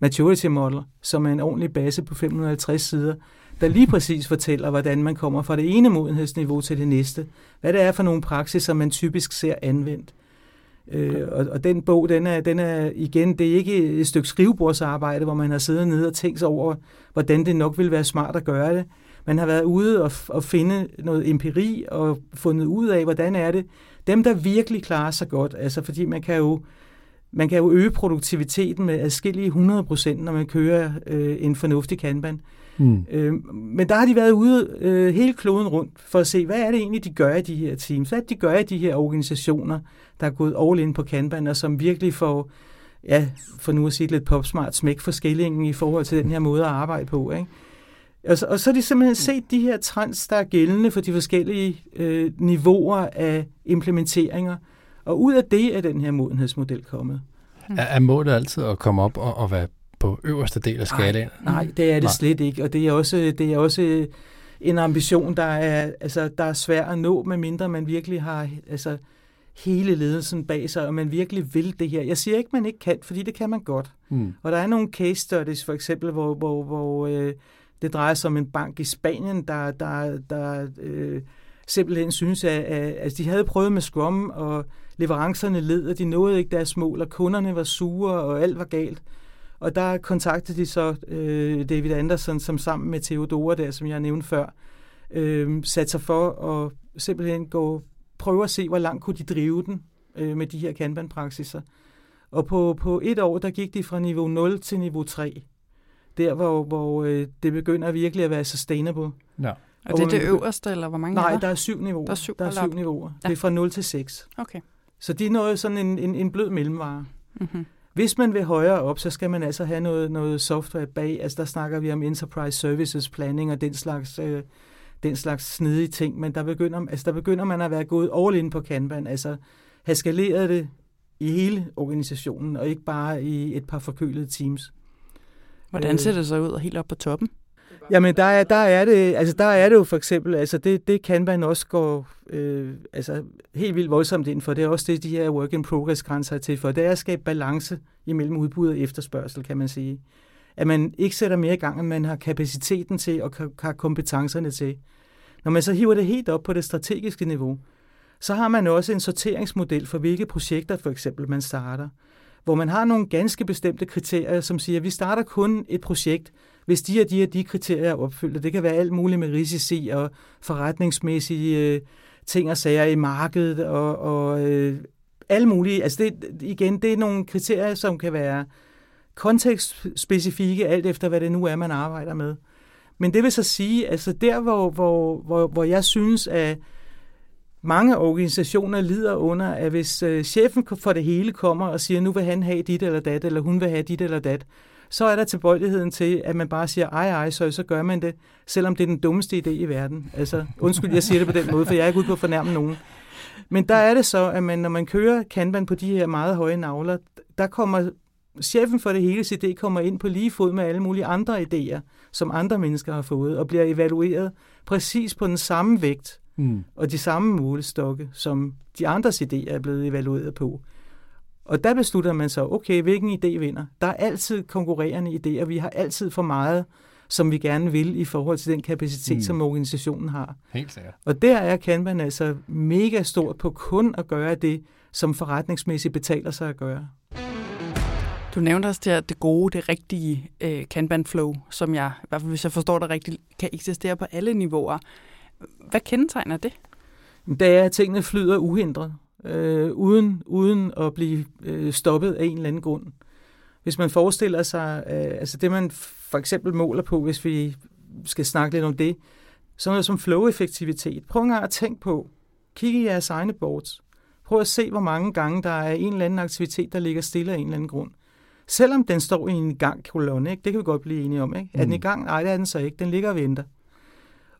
Maturity Model, som er en ordentlig base på 550 sider, der lige præcis fortæller, hvordan man kommer fra det ene modenhedsniveau til det næste. Hvad det er for nogle praksiser, man typisk ser anvendt. Øh, og, og den bog, den er, den er igen, det er ikke et stykke skrivebordsarbejde, hvor man har siddet nede og tænkt sig over, hvordan det nok vil være smart at gøre det. Man har været ude og, og finde noget empiri og fundet ud af, hvordan er det. Dem, der virkelig klarer sig godt, altså fordi man kan jo, man kan jo øge produktiviteten med adskillige 100 procent, når man kører øh, en fornuftig kanban. Mm. Øh, men der har de været ude øh, hele kloden rundt for at se, hvad er det egentlig, de gør i de her teams? Hvad er det, de gør i de her organisationer, der er gået all in på Kanban, og som virkelig får, ja, for nu at sige lidt popsmart, smæk for skillingen i forhold til den her måde at arbejde på. Ikke? Og, så, og så har de simpelthen set de her trends, der er gældende for de forskellige øh, niveauer af implementeringer, og ud af det er den her modenhedsmodel kommet. Er, er målet altid at komme op og, og være på øverste del af skalaen? Nej, nej det er det nej. slet ikke, og det er også, det er også en ambition, der er, altså, der er svær at nå, medmindre man virkelig har altså, hele ledelsen bag sig, og man virkelig vil det her. Jeg siger ikke, man ikke kan, fordi det kan man godt. Mm. Og der er nogle case studies, for eksempel, hvor, hvor, hvor øh, det drejer sig om en bank i Spanien, der, der, der øh, simpelthen synes, at, at, at de havde prøvet med Scrum, og leverancerne led, og de nåede ikke deres mål, og kunderne var sure, og alt var galt. Og der kontaktede de så øh, David Anderson, som sammen med Theodora der, som jeg nævnte før, øh, satte sig for at simpelthen gå, prøve at se, hvor langt kunne de drive den øh, med de her Kanban-praksiser. Og på, på et år, der gik de fra niveau 0 til niveau 3. Der, hvor, hvor øh, det begynder virkelig at være sustainable. Ja. Og det er det øverste, eller hvor mange Nej, er der? der er syv niveauer. Der er syv, der er syv niveauer. Ja. Det er fra 0 til 6. Okay. Så de nåede sådan en, en, en blød mellemvare. Mm-hmm. Hvis man vil højere op, så skal man altså have noget, noget software bag. Altså der snakker vi om Enterprise Services Planning og den slags, øh, den slags snedige ting. Men der begynder, altså der begynder man at være gået all in på Kanban. Altså have skaleret det i hele organisationen, og ikke bare i et par forkølede teams. Hvordan ser det så ud helt op på toppen? Jamen, der er, der er det, altså der er det jo for eksempel, altså det, det kan man også gå øh, altså helt vildt voldsomt ind for. Det er også det, de her work in progress grænser er til for. Det er at skabe balance imellem udbud og efterspørgsel, kan man sige. At man ikke sætter mere i gang, end man har kapaciteten til og har kompetencerne til. Når man så hiver det helt op på det strategiske niveau, så har man også en sorteringsmodel for, hvilke projekter for eksempel man starter. Hvor man har nogle ganske bestemte kriterier, som siger, at vi starter kun et projekt, hvis de og de og de kriterier er opfyldt. Det kan være alt muligt med risici og forretningsmæssige øh, ting og sager i markedet og, og øh, alle mulige. Altså det, igen, det er nogle kriterier, som kan være kontekstspecifikke, alt efter hvad det nu er, man arbejder med. Men det vil så sige, altså der, hvor, hvor, hvor, hvor jeg synes, at mange organisationer lider under, at hvis øh, chefen for det hele kommer og siger, nu vil han have dit eller dat, eller hun vil have dit eller dat, så er der tilbøjeligheden til, at man bare siger, ej, ej, så, så gør man det, selvom det er den dummeste idé i verden. Altså, undskyld, jeg siger det på den måde, for jeg er ikke ude på at fornærme nogen. Men der er det så, at man, når man kører Kanban på de her meget høje navler, der kommer chefen for det hele idé kommer ind på lige fod med alle mulige andre idéer, som andre mennesker har fået, og bliver evalueret præcis på den samme vægt mm. og de samme målestokke, som de andres idéer er blevet evalueret på. Og der beslutter man så, okay, hvilken idé vinder? Der er altid konkurrerende idéer. Vi har altid for meget, som vi gerne vil i forhold til den kapacitet, mm. som organisationen har. Helt sikkert. Og der er Kanban altså mega stort på kun at gøre det, som forretningsmæssigt betaler sig at gøre. Du nævnte også det, at det gode, det rigtige uh, Kanban flow, som jeg, i hvert fald hvis jeg forstår det rigtigt, kan eksistere på alle niveauer. Hvad kendetegner det? Det er, at tingene flyder uhindret øh, uden, uden at blive øh, stoppet af en eller anden grund. Hvis man forestiller sig, øh, altså det man for eksempel måler på, hvis vi skal snakke lidt om det, sådan noget som flow-effektivitet. Prøv en gang at tænke på, kig i jeres egne boards. Prøv at se, hvor mange gange der er en eller anden aktivitet, der ligger stille af en eller anden grund. Selvom den står i en gang kolonne, ikke? det kan vi godt blive enige om. Ikke? Er den i mm. gang? Nej, det er den så ikke. Den ligger og venter.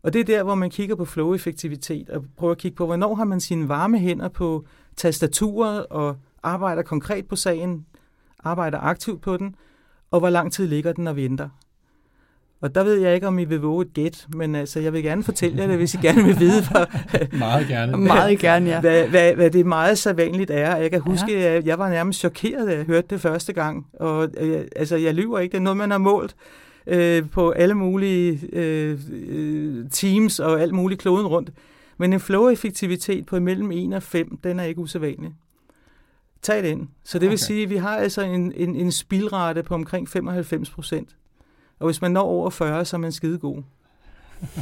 Og det er der, hvor man kigger på flow-effektivitet og prøver at kigge på, hvornår har man sine varme hænder på tastaturet og arbejder konkret på sagen, arbejder aktivt på den, og hvor lang tid ligger den og venter. Og der ved jeg ikke, om I vil våge et gæt, men altså, jeg vil gerne fortælle jer det, hvis I gerne vil vide, hvad, (laughs) Meget gerne. Meget gerne, ja. hvad, hvad, hvad det meget sædvanligt er. Jeg kan huske, ja. at jeg var nærmest chokeret, da jeg hørte det første gang. Og øh, altså, jeg lyver ikke, det er noget, man har målt øh, på alle mulige øh, øh, teams og alt muligt kloden rundt. Men en flow-effektivitet på mellem 1 og 5, den er ikke usædvanlig. Tag den. Så det vil Okay. sige, at vi har altså en, en, en spilrate på omkring 95 procent. Og hvis man når over 40, så er man skidegod.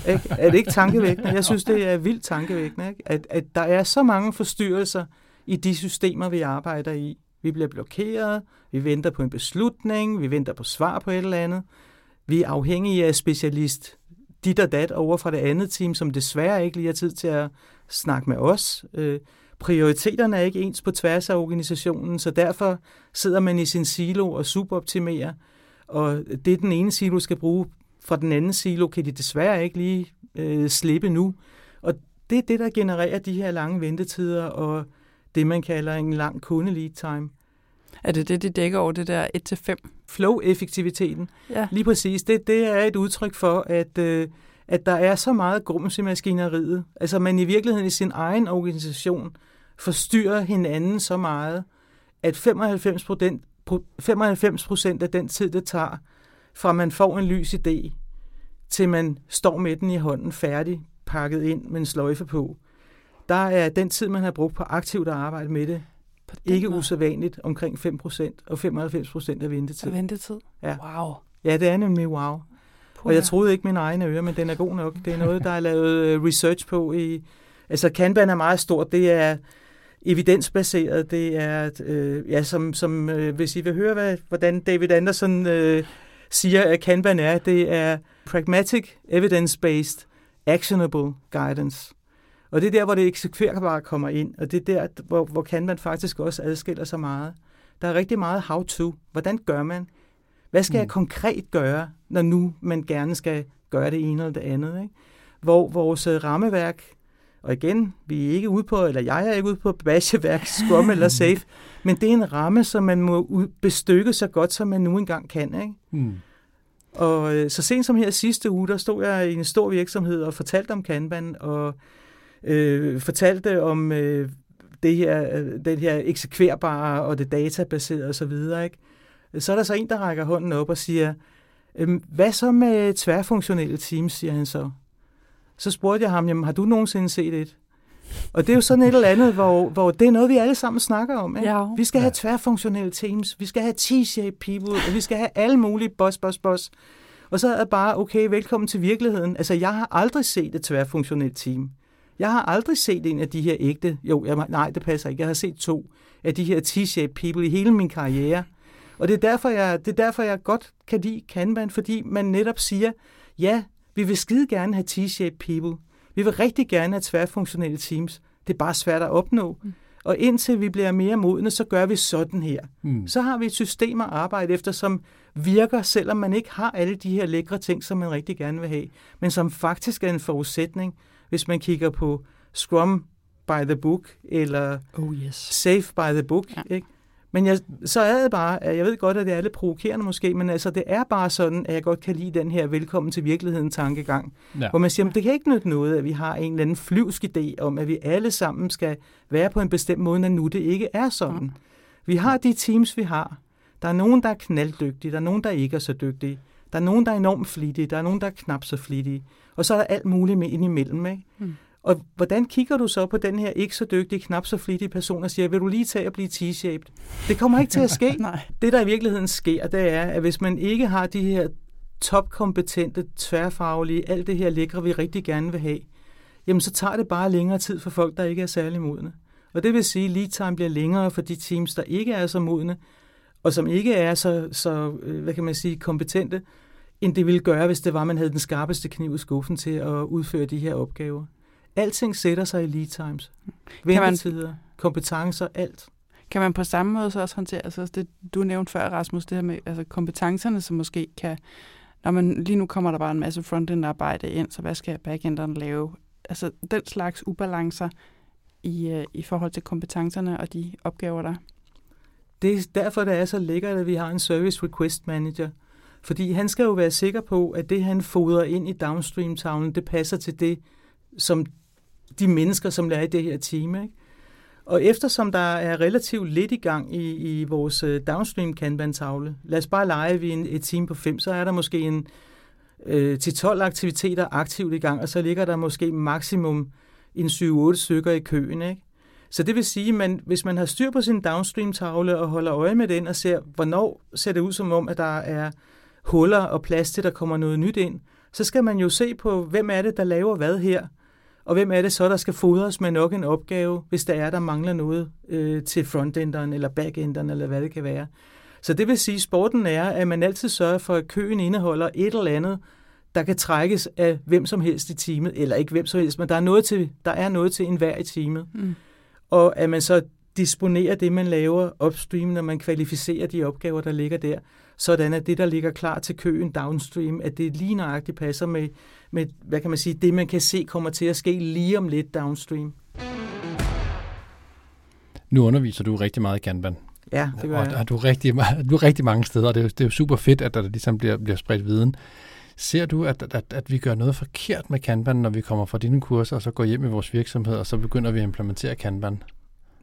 Ikke? Er det ikke tankevækkende? Jeg synes, det er vildt tankevækkende, ikke? At, at der er så mange forstyrrelser i de systemer, vi arbejder i. Vi bliver blokeret, vi venter på en beslutning, vi venter på svar på et eller andet. Vi er afhængige af specialist dit og dat over fra det andet team, som desværre ikke lige har tid til at snakke med os. Øh, prioriteterne er ikke ens på tværs af organisationen, så derfor sidder man i sin silo og suboptimerer, og det den ene silo skal bruge fra den anden silo, kan de desværre ikke lige øh, slippe nu. Og det er det, der genererer de her lange ventetider og det, man kalder en lang kunde lead time. Er det det, de dækker over, det der 1-5? Flow-effektiviteten, Ja. Lige præcis. Det, det er et udtryk for, at, øh, at der er så meget grums i maskineriet. Altså man i virkeligheden i sin egen organisation forstyrrer hinanden så meget, at 95 procent 95 procent af den tid, det tager, fra man får en lys idé, til man står med den i hånden færdig, pakket ind med en sløjfe på, der er den tid, man har brugt på aktivt at arbejde med det, ikke måde. usædvanligt omkring 5 procent, og 95 procent af ventetid. Og ventetid. Ja. Wow. Ja, det er nemlig wow. Og jeg troede ikke min egen øre, men den er god nok. Det er noget, der er lavet øh, research på. i Altså Kanban er meget stort. Det er evidensbaseret. Det er, øh, ja, som, som øh, hvis I vil høre, hvad, hvordan David Anderson øh, siger, at Kanban er, det er pragmatic, evidence-based, actionable guidance. Og det er der, hvor det eksekverbare kommer ind, og det er der, hvor, hvor Kanban faktisk også adskiller sig meget. Der er rigtig meget how-to. Hvordan gør man? Hvad skal mm. jeg konkret gøre, når nu man gerne skal gøre det ene eller det andet? Ikke? Hvor vores øh, rammeværk, og igen, vi er ikke ude på, eller jeg er ikke ude på basheværk, Scrum eller (laughs) Safe, men det er en ramme, som man må bestykke så godt, som man nu engang kan. Ikke? Mm. Og øh, så sent som her sidste uge, der stod jeg i en stor virksomhed og fortalte om Kanban, og øh, fortalte om øh, det her, øh, den her eksekverbare og det databaserede osv. Ikke? Så er der så en, der rækker hånden op og siger, øhm, hvad så med tværfunktionelle teams, siger han så. Så spurgte jeg ham, jamen har du nogensinde set et? Og det er jo sådan et eller andet, hvor, hvor det er noget, vi alle sammen snakker om. Ikke? Ja. Vi skal have tværfunktionelle teams, vi skal have T-shaped people, og vi skal have alle mulige boss, boss, boss. Og så er det bare, okay, velkommen til virkeligheden. Altså, jeg har aldrig set et tværfunktionelt team. Jeg har aldrig set en af de her ægte, jo, jeg, nej, det passer ikke, jeg har set to af de her T-shaped people i hele min karriere. Og det er derfor, jeg, det er derfor, jeg godt kan lide Kanban, fordi man netop siger, ja, vi vil skide gerne have T-shaped people. Vi vil rigtig gerne have tværfunktionelle teams. Det er bare svært at opnå. Mm. Og indtil vi bliver mere modne, så gør vi sådan her. Mm. Så har vi et system at arbejde efter, som virker, selvom man ikke har alle de her lækre ting, som man rigtig gerne vil have, men som faktisk er en forudsætning, hvis man kigger på Scrum by the book, eller Oh yes. Safe by the book. Ja. Ja. Ikke? Men jeg, så er det bare, at jeg ved godt, at det er lidt provokerende måske, men altså, det er bare sådan, at jeg godt kan lide den her velkommen til virkeligheden tankegang. Ja. Hvor man siger, at det kan ikke nytte noget, at vi har en eller anden flyvsk idé om, at vi alle sammen skal være på en bestemt måde, når nu det ikke er sådan. Mm. Vi har de teams, vi har. Der er nogen, der er knalddygtige, der er nogen, der ikke er så dygtige. Der er nogen, der er enormt flittige, der er nogen, der er knap så flittige. Og så er der alt muligt med ind imellem. Ikke? Mm. Og hvordan kigger du så på den her ikke så dygtige, knap så flittige person og siger, vil du lige tage og blive T-shaped? Det kommer ikke til at ske. (laughs) Nej. Det, der i virkeligheden sker, det er, at hvis man ikke har de her topkompetente, tværfaglige, alt det her lækre, vi rigtig gerne vil have, jamen så tager det bare længere tid for folk, der ikke er særlig modne. Og det vil sige, at lead time bliver længere for de teams, der ikke er så modne, og som ikke er så, så øh, hvad kan man sige, kompetente, end det ville gøre, hvis det var, man havde den skarpeste kniv i skuffen til at udføre de her opgaver. Alting sætter sig i lead times. Ventetider, kompetencer, alt. Kan man på samme måde så også håndtere, altså det du nævnte før, Rasmus, det her med altså kompetencerne, som måske kan, når man lige nu kommer der bare en masse frontend arbejde ind, så hvad skal backenderen lave? Altså den slags ubalancer i, øh, i forhold til kompetencerne og de opgaver, der er. Det er derfor, det er så lækkert, at vi har en Service Request Manager. Fordi han skal jo være sikker på, at det, han fodrer ind i downstream-tavlen, det passer til det, som de mennesker, som lærer i det her team. Ikke? Og eftersom der er relativt lidt i gang i, i vores øh, downstream Kanban-tavle, lad os bare lege vi en, et team på fem, så er der måske en øh, til 12 aktiviteter aktivt i gang, og så ligger der måske maksimum en 7-8 stykker i køen. Ikke? Så det vil sige, at hvis man har styr på sin downstream-tavle og holder øje med den og ser, hvornår ser det ud som om, at der er huller og plads til, der kommer noget nyt ind, så skal man jo se på, hvem er det, der laver hvad her, og hvem er det så, der skal fodres med nok en opgave, hvis der er, der mangler noget øh, til frontenderen eller backenderen, eller hvad det kan være. Så det vil sige, at sporten er, at man altid sørger for, at køen indeholder et eller andet, der kan trækkes af hvem som helst i teamet, eller ikke hvem som helst, men der er noget til, der er noget til enhver i teamet. Mm. Og at man så disponerer det, man laver upstream, når man kvalificerer de opgaver, der ligger der, sådan at det, der ligger klar til køen downstream, at det lige nøjagtigt passer med, med, hvad kan man sige, det man kan se kommer til at ske lige om lidt downstream. Nu underviser du rigtig meget i Kanban. Ja, det gør og, jeg. Og du er rigtig, du er rigtig mange steder, og det er, jo, det er jo super fedt, at der ligesom bliver, bliver spredt viden. Ser du, at, at, at vi gør noget forkert med Kanban, når vi kommer fra dine kurser, og så går hjem i vores virksomhed, og så begynder vi at implementere Kanban?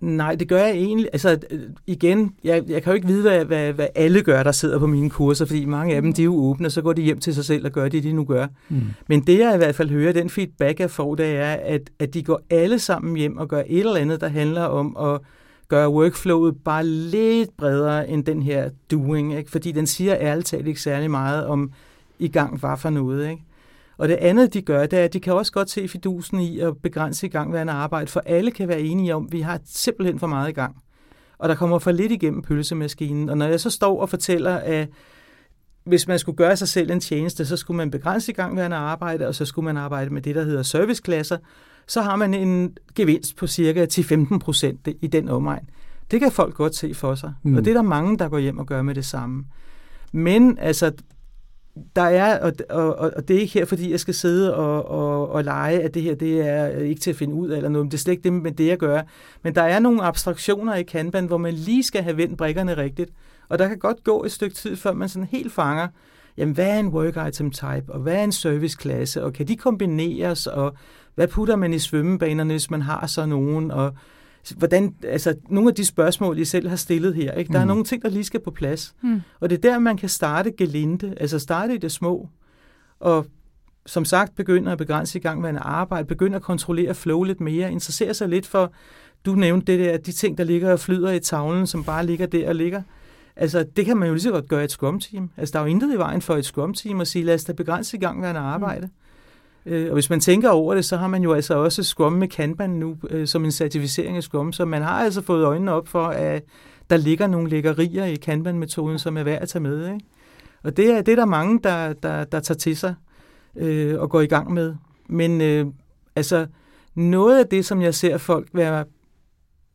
Nej, det gør jeg egentlig. Altså igen, jeg, jeg kan jo ikke vide, hvad, hvad, hvad alle gør, der sidder på mine kurser, fordi mange af dem, de er jo åbne, og så går de hjem til sig selv og gør det, de nu gør. Mm. Men det, jeg i hvert fald hører, den feedback, jeg får, det er, at, at de går alle sammen hjem og gør et eller andet, der handler om at gøre workflowet bare lidt bredere end den her doing, ikke? fordi den siger ærligt talt ikke særlig meget om i gang var for noget. Ikke? Og det andet, de gør, det er, at de kan også godt se fidusen i at begrænse i gangværende arbejde, for alle kan være enige om, at vi har simpelthen for meget i gang. Og der kommer for lidt igennem pølsemaskinen. Og når jeg så står og fortæller, at hvis man skulle gøre sig selv en tjeneste, så skulle man begrænse i gangværende arbejde, og så skulle man arbejde med det, der hedder serviceklasser, så har man en gevinst på cirka 10-15 procent i den omegn. Det kan folk godt se for sig, mm. og det er der mange, der går hjem og gør med det samme. Men altså, der er, og, og, og det er ikke her, fordi jeg skal sidde og, og, og lege, at det her det er ikke til at finde ud af eller noget, men det er slet ikke det med det, jeg gør. Men der er nogle abstraktioner i Kanban, hvor man lige skal have vendt brikkerne rigtigt. Og der kan godt gå et stykke tid, før man sådan helt fanger, jamen hvad er en work item type, og hvad er en service klasse, og kan de kombineres, og hvad putter man i svømmebanerne, hvis man har så nogen, og hvordan, altså nogle af de spørgsmål, I selv har stillet her, ikke? der mm. er nogle ting, der lige skal på plads. Mm. Og det er der, man kan starte gelinde, altså starte i det små, og som sagt begynder at begrænse i gang med en arbejde, begynder at kontrollere flow lidt mere, interessere sig lidt for, du nævnte det der, de ting, der ligger og flyder i tavlen, som bare ligger der og ligger. Altså, det kan man jo lige så godt gøre i et scrum-team. Altså, der er jo intet i vejen for et scrum-team at sige, lad os da begrænse i gang med en arbejde. Mm. Øh, og hvis man tænker over det, så har man jo altså også Scrum med Kanban nu øh, som en certificering af Scrum, så man har altså fået øjnene op for, at der ligger nogle lækkerier i Kanban-metoden, som er værd at tage med. Ikke? Og det er, det er der mange, der, der, der tager til sig øh, og går i gang med. Men øh, altså, noget af det, som jeg ser folk være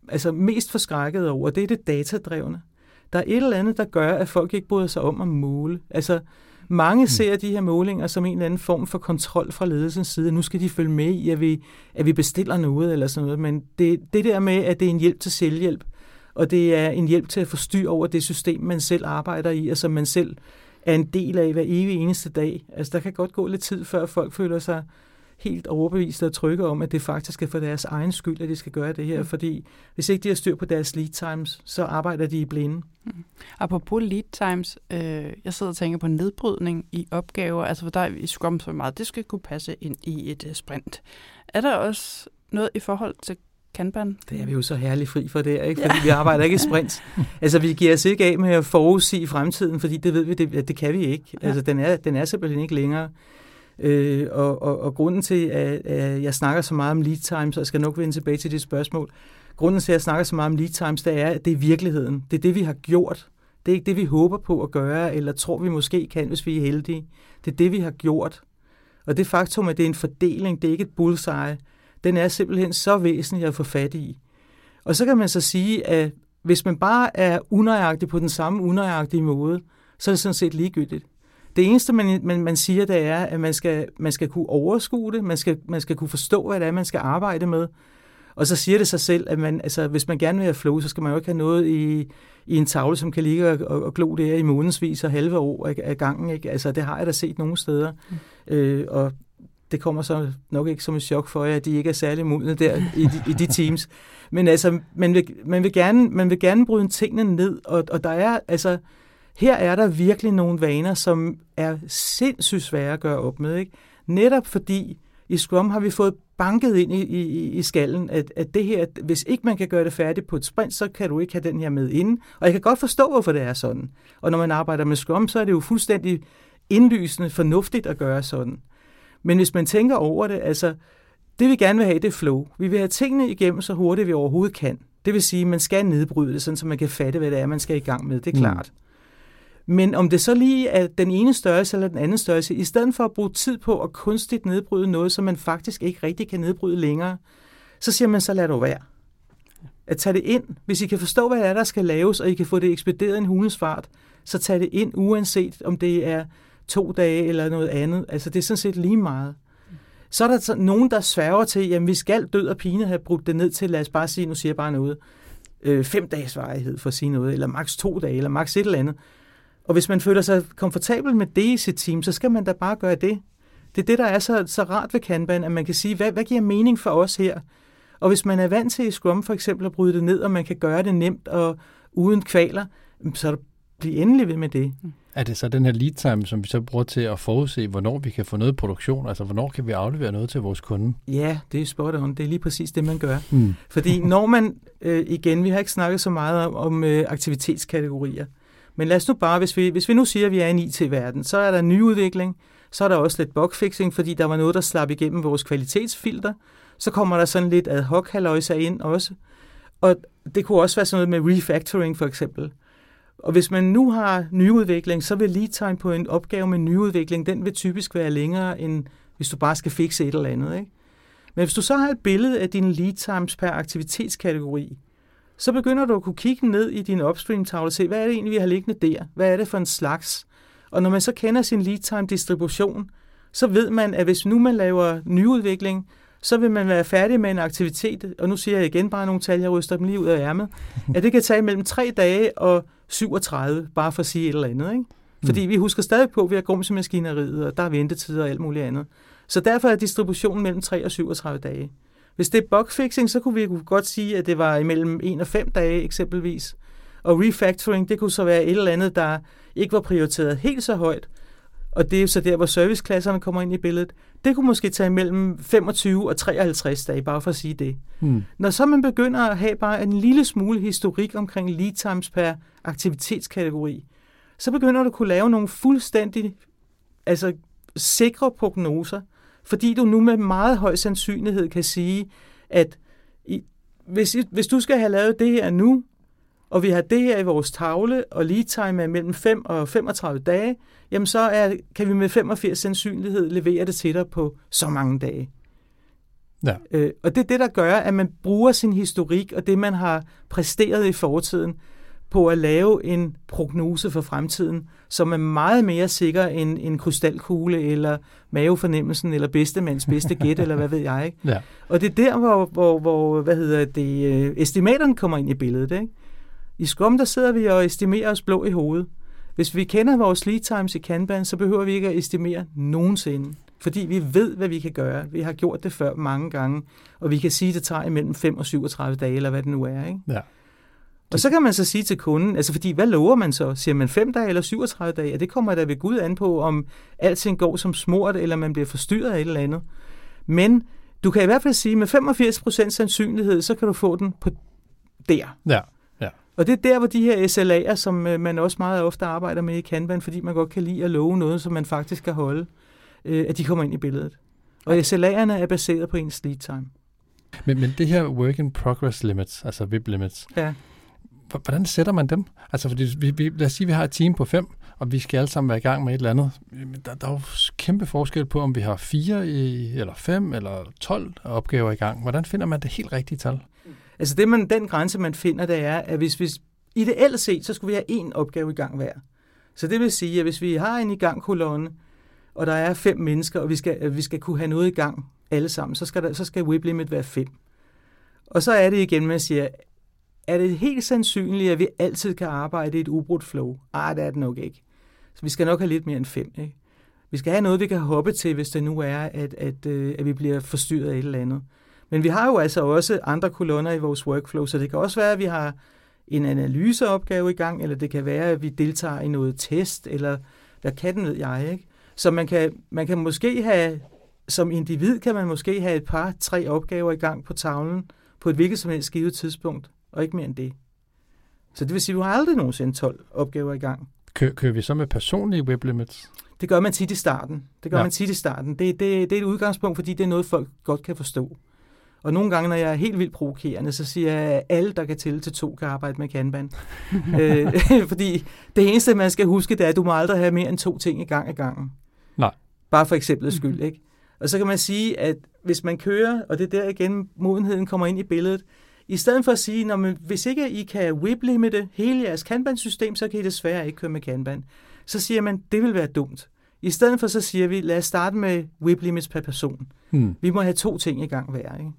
altså, mest forskrækket over, det er det datadrevne. Der er et eller andet, der gør, at folk ikke bryder sig om at måle. Altså, mange mm. ser de her målinger som en eller anden form for kontrol fra ledelsens side. Nu skal de følge med i, at vi, at vi bestiller noget eller sådan noget. Men det, det der med, at det er en hjælp til selvhjælp, og det er en hjælp til at få styr over det system, man selv arbejder i, og som man selv er en del af hver evig eneste dag. Altså, der kan godt gå lidt tid, før folk føler sig helt overbevist og trygge om, at det faktisk er for deres egen skyld, at de skal gøre det her. Mm. Fordi hvis ikke de har styr på deres lead times, så arbejder de i blinde. Mm. Apropos lead times, øh, jeg sidder og tænker på nedbrydning i opgaver. Altså for dig i Scrum så meget, det skal kunne passe ind i et uh, sprint. Er der også noget i forhold til Kanban? Det er vi jo så herligt fri for det, ikke? fordi ja. vi arbejder ikke i (laughs) sprint. altså vi giver os ikke af med at forudsige fremtiden, fordi det ved vi, det, det kan vi ikke. Altså den er, den er simpelthen ikke længere. Øh, og, og, og grunden til, at, at jeg snakker så meget om lead times, og jeg skal nok vende tilbage til det spørgsmål, grunden til, at jeg snakker så meget om lead times, det er, at det er virkeligheden. Det er det, vi har gjort. Det er ikke det, vi håber på at gøre, eller tror, vi måske kan, hvis vi er heldige. Det er det, vi har gjort. Og det faktum, at det er en fordeling, det er ikke et bullseye, den er simpelthen så væsentlig at få fat i. Og så kan man så sige, at hvis man bare er unøjagtig på den samme unøjagtige måde, så er det sådan set ligegyldigt. Det eneste, man, man, man siger, det er, at man skal, man skal kunne overskue det, man skal, man skal kunne forstå, hvad det er, man skal arbejde med. Og så siger det sig selv, at man, altså, hvis man gerne vil have flow, så skal man jo ikke have noget i, i en tavle, som kan ligge og, og, og glo der i månedsvis og halve år af, af gangen. Ikke? Altså, det har jeg da set nogle steder. Mm. Øh, og det kommer så nok ikke som et chok for jer, at de ikke er særlig modne der i de, i de teams. Men altså, man vil, man vil, gerne, man vil gerne bryde tingene ned, og, og der er, altså, her er der virkelig nogle vaner, som er sindssygt svære at gøre op med. Ikke? Netop fordi i Scrum har vi fået banket ind i, i, i skallen, at, at det her, hvis ikke man kan gøre det færdigt på et sprint, så kan du ikke have den her med inden. Og jeg kan godt forstå, hvorfor det er sådan. Og når man arbejder med Scrum, så er det jo fuldstændig indlysende fornuftigt at gøre sådan. Men hvis man tænker over det, altså, det vi gerne vil have, det er flow. Vi vil have tingene igennem så hurtigt, vi overhovedet kan. Det vil sige, at man skal nedbryde det, sådan, så man kan fatte, hvad det er, man skal i gang med. Det er mm. klart. Mm. Men om det så lige er den ene størrelse eller den anden størrelse, i stedet for at bruge tid på at kunstigt nedbryde noget, som man faktisk ikke rigtig kan nedbryde længere, så siger man så lad det være. At tage det ind. Hvis I kan forstå, hvad det er, der skal laves, og I kan få det ekspederet i en hundens fart, så tag det ind, uanset om det er to dage eller noget andet. Altså, det er sådan set lige meget. Så er der så nogen, der sværger til, jamen vi skal død og pine have brugt det ned til, lad os bare sige, nu siger jeg bare noget, øh, fem dages varighed for at sige noget, eller maks to dage, eller maks et eller andet. Og hvis man føler sig komfortabel med det i sit team, så skal man da bare gøre det. Det er det, der er så, så rart ved Kanban, at man kan sige, hvad, hvad giver mening for os her? Og hvis man er vant til i Scrum for eksempel at bryde det ned, og man kan gøre det nemt og uden kvaler, så bliv endelig ved med det. Mm. Er det så den her lead time, som vi så bruger til at forudse, hvornår vi kan få noget produktion? Altså, hvornår kan vi aflevere noget til vores kunde? Ja, det er spot on. Det er lige præcis det, man gør. Hmm. Fordi når man, øh, igen, vi har ikke snakket så meget om, om øh, aktivitetskategorier, men lad os nu bare, hvis vi, hvis vi nu siger, at vi er i en IT-verden, så er der nyudvikling, så er der også lidt bugfixing, fordi der var noget, der slap igennem vores kvalitetsfilter. Så kommer der sådan lidt ad hoc ind også. Og det kunne også være sådan noget med refactoring for eksempel. Og hvis man nu har nyudvikling, så vil lead time på en opgave med nyudvikling, den vil typisk være længere, end hvis du bare skal fikse et eller andet. Ikke? Men hvis du så har et billede af dine lead times per aktivitetskategori, så begynder du at kunne kigge ned i din upstream-tavle og se, hvad er det egentlig, vi har liggende der? Hvad er det for en slags? Og når man så kender sin lead time distribution, så ved man, at hvis nu man laver nyudvikling, så vil man være færdig med en aktivitet, og nu siger jeg igen bare nogle tal, jeg ryster dem lige ud af ærmet, (laughs) at det kan tage mellem 3 dage og 37, bare for at sige et eller andet. Ikke? Fordi mm. vi husker stadig på, at vi har grumsemaskineriet, og der er ventetider og alt muligt andet. Så derfor er distributionen mellem 3 og 37 dage. Hvis det er bugfixing, så kunne vi godt sige, at det var imellem 1 og 5 dage eksempelvis. Og refactoring, det kunne så være et eller andet, der ikke var prioriteret helt så højt. Og det er jo så der, hvor serviceklasserne kommer ind i billedet. Det kunne måske tage mellem 25 og 53 dage, bare for at sige det. Hmm. Når så man begynder at have bare en lille smule historik omkring lead times per aktivitetskategori, så begynder du at kunne lave nogle fuldstændig altså, sikre prognoser, fordi du nu med meget høj sandsynlighed kan sige, at i, hvis, hvis du skal have lavet det her nu, og vi har det her i vores tavle, og lead time er mellem 5 og 35 dage, jamen så er, kan vi med 85 sandsynlighed levere det til dig på så mange dage. Ja. Øh, og det er det, der gør, at man bruger sin historik og det, man har præsteret i fortiden, på at lave en prognose for fremtiden, som er meget mere sikker end en krystalkugle, eller mavefornemmelsen, eller bedstemands bedste gæt, (laughs) eller hvad ved jeg. Ikke? Ja. Og det er der, hvor, hvor, hvor hvad hedder det, øh, estimaterne kommer ind i billedet. Ikke? I Scrum, der sidder vi og estimerer os blå i hovedet. Hvis vi kender vores lead times i Kanban, så behøver vi ikke at estimere nogensinde. Fordi vi ved, hvad vi kan gøre. Vi har gjort det før mange gange, og vi kan sige, at det tager imellem 5 og 37 dage, eller hvad det nu er. Ikke? Ja. Og så kan man så sige til kunden, altså fordi, hvad lover man så? Siger man 5 dage eller 37 dage? Ja, det kommer da ved Gud an på, om alting går som smurt, eller man bliver forstyrret af et eller andet. Men du kan i hvert fald sige, med 85% sandsynlighed, så kan du få den på der. Ja. Og det er der, hvor de her SLA'er, som øh, man også meget ofte arbejder med i Kanban, fordi man godt kan lide at love noget, som man faktisk kan holde, øh, at de kommer ind i billedet. Og SLA'erne er baseret på ens lead time. Men, men det her work in progress limits, altså VIP limits, ja hvordan sætter man dem? Altså, fordi vi, vi, lad os sige, at vi har et team på fem, og vi skal alle sammen være i gang med et eller andet. Der, der er jo kæmpe forskel på, om vi har fire, i, eller fem, eller 12 opgaver i gang. Hvordan finder man det helt rigtige tal? Altså det, man, den grænse, man finder, det er, at hvis, hvis ideelt set, så skulle vi have én opgave i gang hver. Så det vil sige, at hvis vi har en i gang kolonne, og der er fem mennesker, og vi skal, vi skal kunne have noget i gang alle sammen, så skal, der, så skal whip limit være fem. Og så er det igen, man siger, er det helt sandsynligt, at vi altid kan arbejde i et ubrudt flow? Ej, det er det nok ikke. Så vi skal nok have lidt mere end fem. Ikke? Vi skal have noget, vi kan hoppe til, hvis det nu er, at, at, øh, at vi bliver forstyrret af et eller andet. Men vi har jo altså også andre kolonner i vores workflow, så det kan også være, at vi har en analyseopgave i gang, eller det kan være, at vi deltager i noget test, eller hvad kan den ved jeg, ikke? Så man kan, man kan måske have, som individ kan man måske have et par, tre opgaver i gang på tavlen, på et hvilket som helst givet tidspunkt, og ikke mere end det. Så det vil sige, at du har aldrig nogensinde 12 opgaver i gang. Kø- kører vi så med personlige web limits? Det gør man tit i starten. Det gør Ja. man tit i starten. Det, det, det er et udgangspunkt, fordi det er noget, folk godt kan forstå. Og nogle gange, når jeg er helt vildt provokerende, så siger jeg, at alle, der kan tælle til to, kan arbejde med Kanban. (laughs) øh, (laughs) fordi det eneste, man skal huske, det er, at du må aldrig have mere end to ting i gang ad gangen. Nej. Bare for eksemplets skyld, ikke? Og så kan man sige, at hvis man kører, og det er der igen, modenheden kommer ind i billedet, i stedet for at sige, når man, hvis ikke I kan whip-limite hele jeres Kanban-system, så kan I desværre ikke køre med Kanban. Så siger man, det vil være dumt. I stedet for så siger vi, lad os starte med whip limits per person. Hmm. Vi må have to ting i gang hver. Ikke?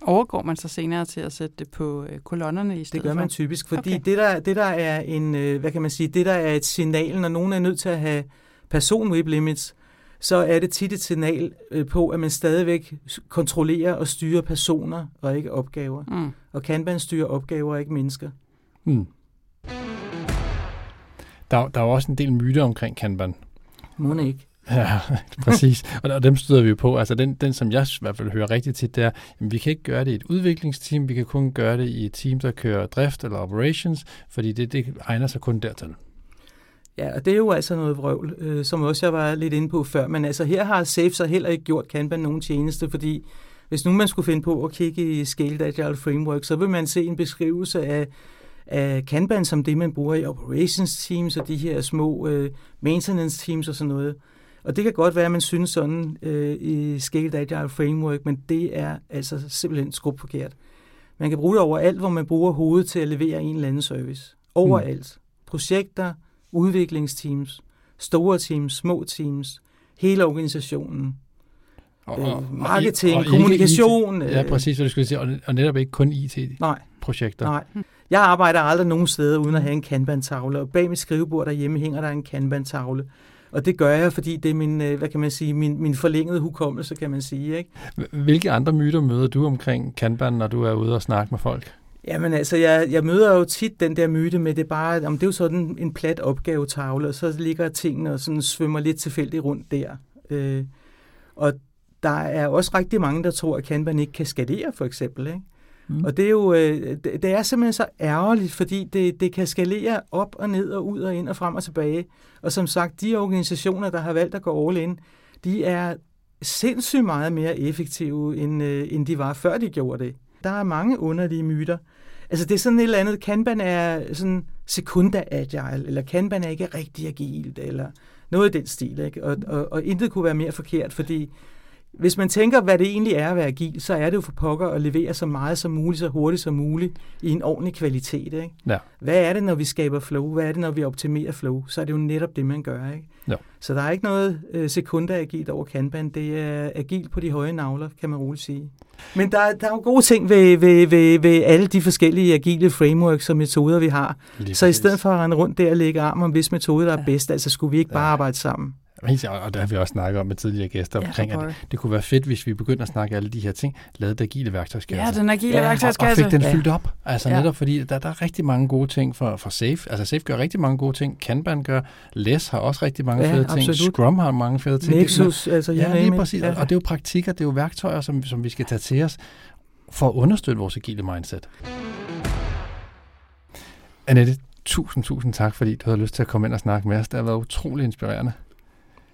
Overgår man så senere til at sætte det på øh, kolonnerne i stedet Det gør man typisk, fordi Okay. okay. det, der, det der er en, øh, hvad kan man sige, det der er et signal, når nogen er nødt til at have person whip limits, så er det tit et signal øh, på, at man stadigvæk kontrollerer og styrer personer og ikke opgaver. Mm. Og Kanban styrer opgaver og ikke mennesker. Hmm. Der, der er jo også en del myter omkring Kanban. Må ikke. Ja, (laughs) præcis. Og, og dem støder vi jo på. Altså den, den, som jeg i hvert fald hører rigtig tit, det er, at vi kan ikke gøre det i et udviklingsteam, vi kan kun gøre det i et team, der kører drift eller operations, fordi det, det egner sig kun dertil. Ja, og det er jo altså noget vrøvl, øh, som også jeg var lidt inde på før. Men altså her har Safe så heller ikke gjort Kanban nogen tjeneste, fordi hvis nu man skulle finde på at kigge i Scaled Agile Framework, så vil man se en beskrivelse af, af Kanban som det, man bruger i operations teams og de her små øh, maintenance teams og sådan noget. Og det kan godt være, at man synes sådan øh, i Scaled Agile Framework, men det er altså simpelthen skrubt forkert. Man kan bruge det overalt, hvor man bruger hovedet til at levere en eller anden service. Overalt. Projekter, udviklingsteams, store teams, små teams, hele organisationen, øh, marketing, og ikke kommunikation. IT. Ja, øh, præcis, hvad du skulle sige. Og, og netop ikke kun IT-projekter. Nej, nej. Jeg arbejder aldrig nogen steder uden at have en kanban-tavle, og bag mit skrivebord derhjemme hænger der en kanban-tavle. Og det gør jeg, fordi det er min, øh, hvad kan man sige, min, min forlængede hukommelse, kan man sige. Ikke? Hvilke andre myter møder du omkring Kanban, når du er ude og snakke med folk? Jamen altså, jeg, jeg møder jo tit den der myte med, det er bare, om det er jo sådan en plat opgavetavle, og så ligger tingene og sådan svømmer lidt tilfældigt rundt der. Øh, og der er også rigtig mange, der tror, at Kanban ikke kan skalere, for eksempel. Ikke? Mm. Og det er jo øh, det, det er simpelthen så ærgerligt, fordi det, det kan skalere op og ned og ud og ind og frem og tilbage. Og som sagt, de organisationer, der har valgt at gå all in, de er sindssygt meget mere effektive, end, øh, end de var, før de gjorde det. Der er mange underlige myter. Altså det er sådan et eller andet, Kanban er sådan sekunda agile, eller Kanban er ikke rigtig agilt, eller noget i den stil. Ikke? Og, og, og intet kunne være mere forkert, fordi hvis man tænker, hvad det egentlig er at være agil, så er det jo for pokker at levere så meget som muligt, så hurtigt som muligt, i en ordentlig kvalitet. Ikke? Ja. Hvad er det, når vi skaber flow? Hvad er det, når vi optimerer flow? Så er det jo netop det, man gør. Ikke? Ja. Så der er ikke noget øh, sekunda-agilt over Kanban. Det er agilt på de høje navler, kan man roligt sige. Men der, der er jo gode ting ved, ved, ved, ved alle de forskellige agile frameworks og metoder, vi har. Lige Så i stedet for at rende rundt der og lægge arm om, hvis metode der er Ja. bedst, altså skulle vi ikke bare Ja. arbejde sammen? Og der har vi også snakket om med tidligere gæster Ja, omkring, at det kunne være fedt, hvis vi begyndte at snakke alle de her ting, lavede det agile værktøjskasse. Ja, den agile Ja, ja, og- værktøjskasse. fik den Ja. fyldt op. Altså Ja. netop fordi, der, der er rigtig mange gode ting for, for Safe. Altså Safe gør rigtig mange gode ting. Kanban gør. Les har også rigtig mange Ja, fede ting. absolut. Scrum har mange fede ting. Det- Nexus, altså Ja, lige præcis. Ja. Og det er jo praktikker, det er jo værktøjer, som, som vi skal tage til os for at understøtte vores agile mindset. Annette, tusind, tusind tak, fordi du havde lyst til at komme ind og snakke med os. Det har været utrolig inspirerende.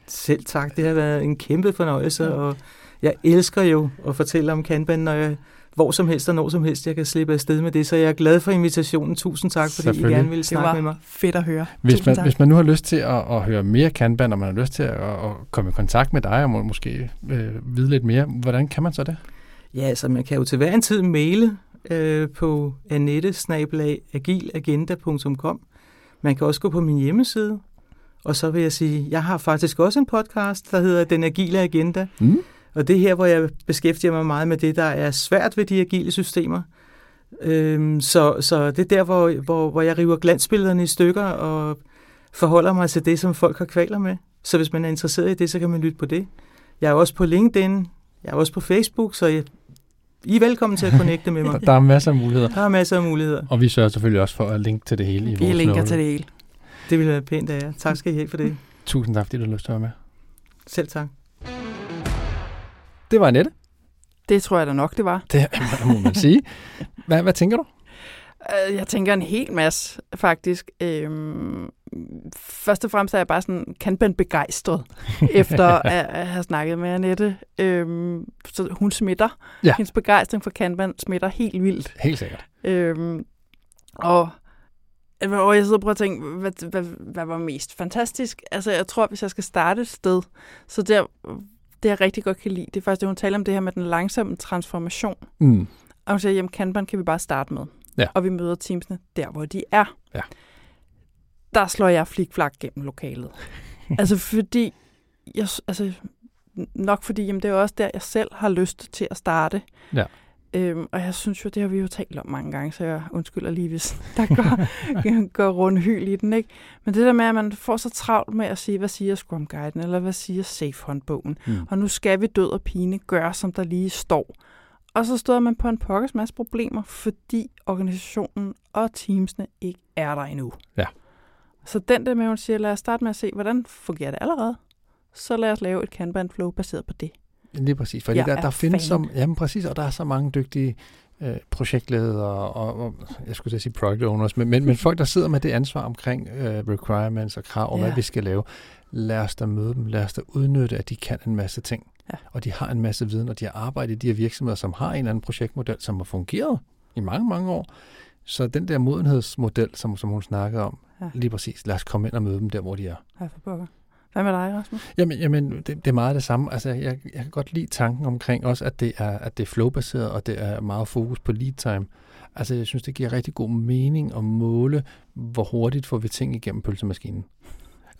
Selv tak. Det har været en kæmpe fornøjelse, og jeg elsker jo at fortælle om Kanban, når jeg hvor som helst og når som helst, jeg kan slippe afsted med det. Så jeg er glad for invitationen. Tusind tak, fordi I gerne ville Det snakke var med mig. fedt at høre. Hvis Tusind man, tak. hvis man nu har lyst til at, at høre mere Kanban, og man har lyst til at, at komme i kontakt med dig, og må, måske øh, vide lidt mere, hvordan kan man så det? Ja, altså man kan jo til hver en tid maile øh, på annette Man kan også gå på min hjemmeside, og så vil jeg sige, jeg har faktisk også en podcast, der hedder Den Agile Agenda, Mm. Og det er her, hvor jeg beskæftiger mig meget med det, der er svært ved de agile systemer. Øhm, så, så det er der, hvor, hvor, hvor jeg river glansbillederne i stykker og forholder mig til det, som folk har kvaler med. Så hvis man er interesseret i det, så kan man lytte på det. Jeg er også på LinkedIn, jeg er også på Facebook, så jeg, I er velkommen til at connecte med (laughs) mig. Der er masser af muligheder. Der er masser af muligheder. Og vi sørger selvfølgelig også for at linke til det hele i Vi vores linker note. til det hele. Det vil være pænt af jer. Tak skal I have for det. Tusind tak, fordi du har lyst til at være med. Selv tak. Det var Annette. Det tror jeg da nok, det var. Det (laughs) må man sige. Hvad, hvad tænker du? Øh, Jeg tænker en hel masse, faktisk. Øhm, først og fremmest er jeg bare sådan kanban begejstret, (laughs) efter at, at have snakket med Annette. Øhm, så hun smitter. Ja. Hendes begejstring for kanban smitter helt vildt. Helt sikkert. Øhm, og, og jeg sidder og prøver at tænke, hvad, hvad, hvad var mest fantastisk? Altså, jeg tror, hvis jeg skal starte et sted, så der, det jeg rigtig godt kan lide, det er faktisk, det hun taler om det her med den langsomme transformation. Mm. Og hun siger, jamen Kanban kan vi bare starte med. Ja. Og vi møder teamsene der, hvor de er. Ja. Der slår jeg flikflak gennem lokalet. (laughs) altså fordi, jeg, altså, nok fordi, jamen det er også der, jeg selv har lyst til at starte. Ja. Øhm, og jeg synes jo, det har vi jo talt om mange gange, så jeg undskylder lige, hvis (laughs) der går, (laughs) går rundt hyl i den. Ikke? Men det der med, at man får så travlt med at sige, hvad siger Scrum Guiden, eller hvad siger Safe håndbogen, Mm. og nu skal vi død og pine gøre, som der lige står. Og så stod man på en pokkers masse problemer, fordi organisationen og teamsene ikke er der endnu. Ja. Så den der med, at hun siger, lad os starte med at se, hvordan fungerer det allerede? Så lad os lave et Kanban flow baseret på det. Lige præcis, fordi Jeg der, er der findes fan. som, jamen præcis, og der er så mange dygtige øh, projektledere og, og, jeg skulle sige product owners, men, men, men folk, der sidder med det ansvar omkring øh, requirements og krav om, Ja. hvad vi skal lave, lad os da møde dem, lad os da udnytte, at de kan en masse ting, Ja. og de har en masse viden, og de har arbejdet i de her virksomheder, som har en eller anden projektmodel, som har fungeret i mange, mange år. Så den der modenhedsmodel, som, som hun snakkede om, Ja. lige præcis, lad os komme ind og møde dem der, hvor de er. Her for pokker. Hvad med dig, Rasmus? Jamen, jamen det, det er meget det samme. Altså, jeg, jeg kan godt lide tanken omkring også, at det er, at det er flowbaseret, og det er meget fokus på lead time. Altså, jeg synes, det giver rigtig god mening at måle, hvor hurtigt får vi ting igennem pølsemaskinen.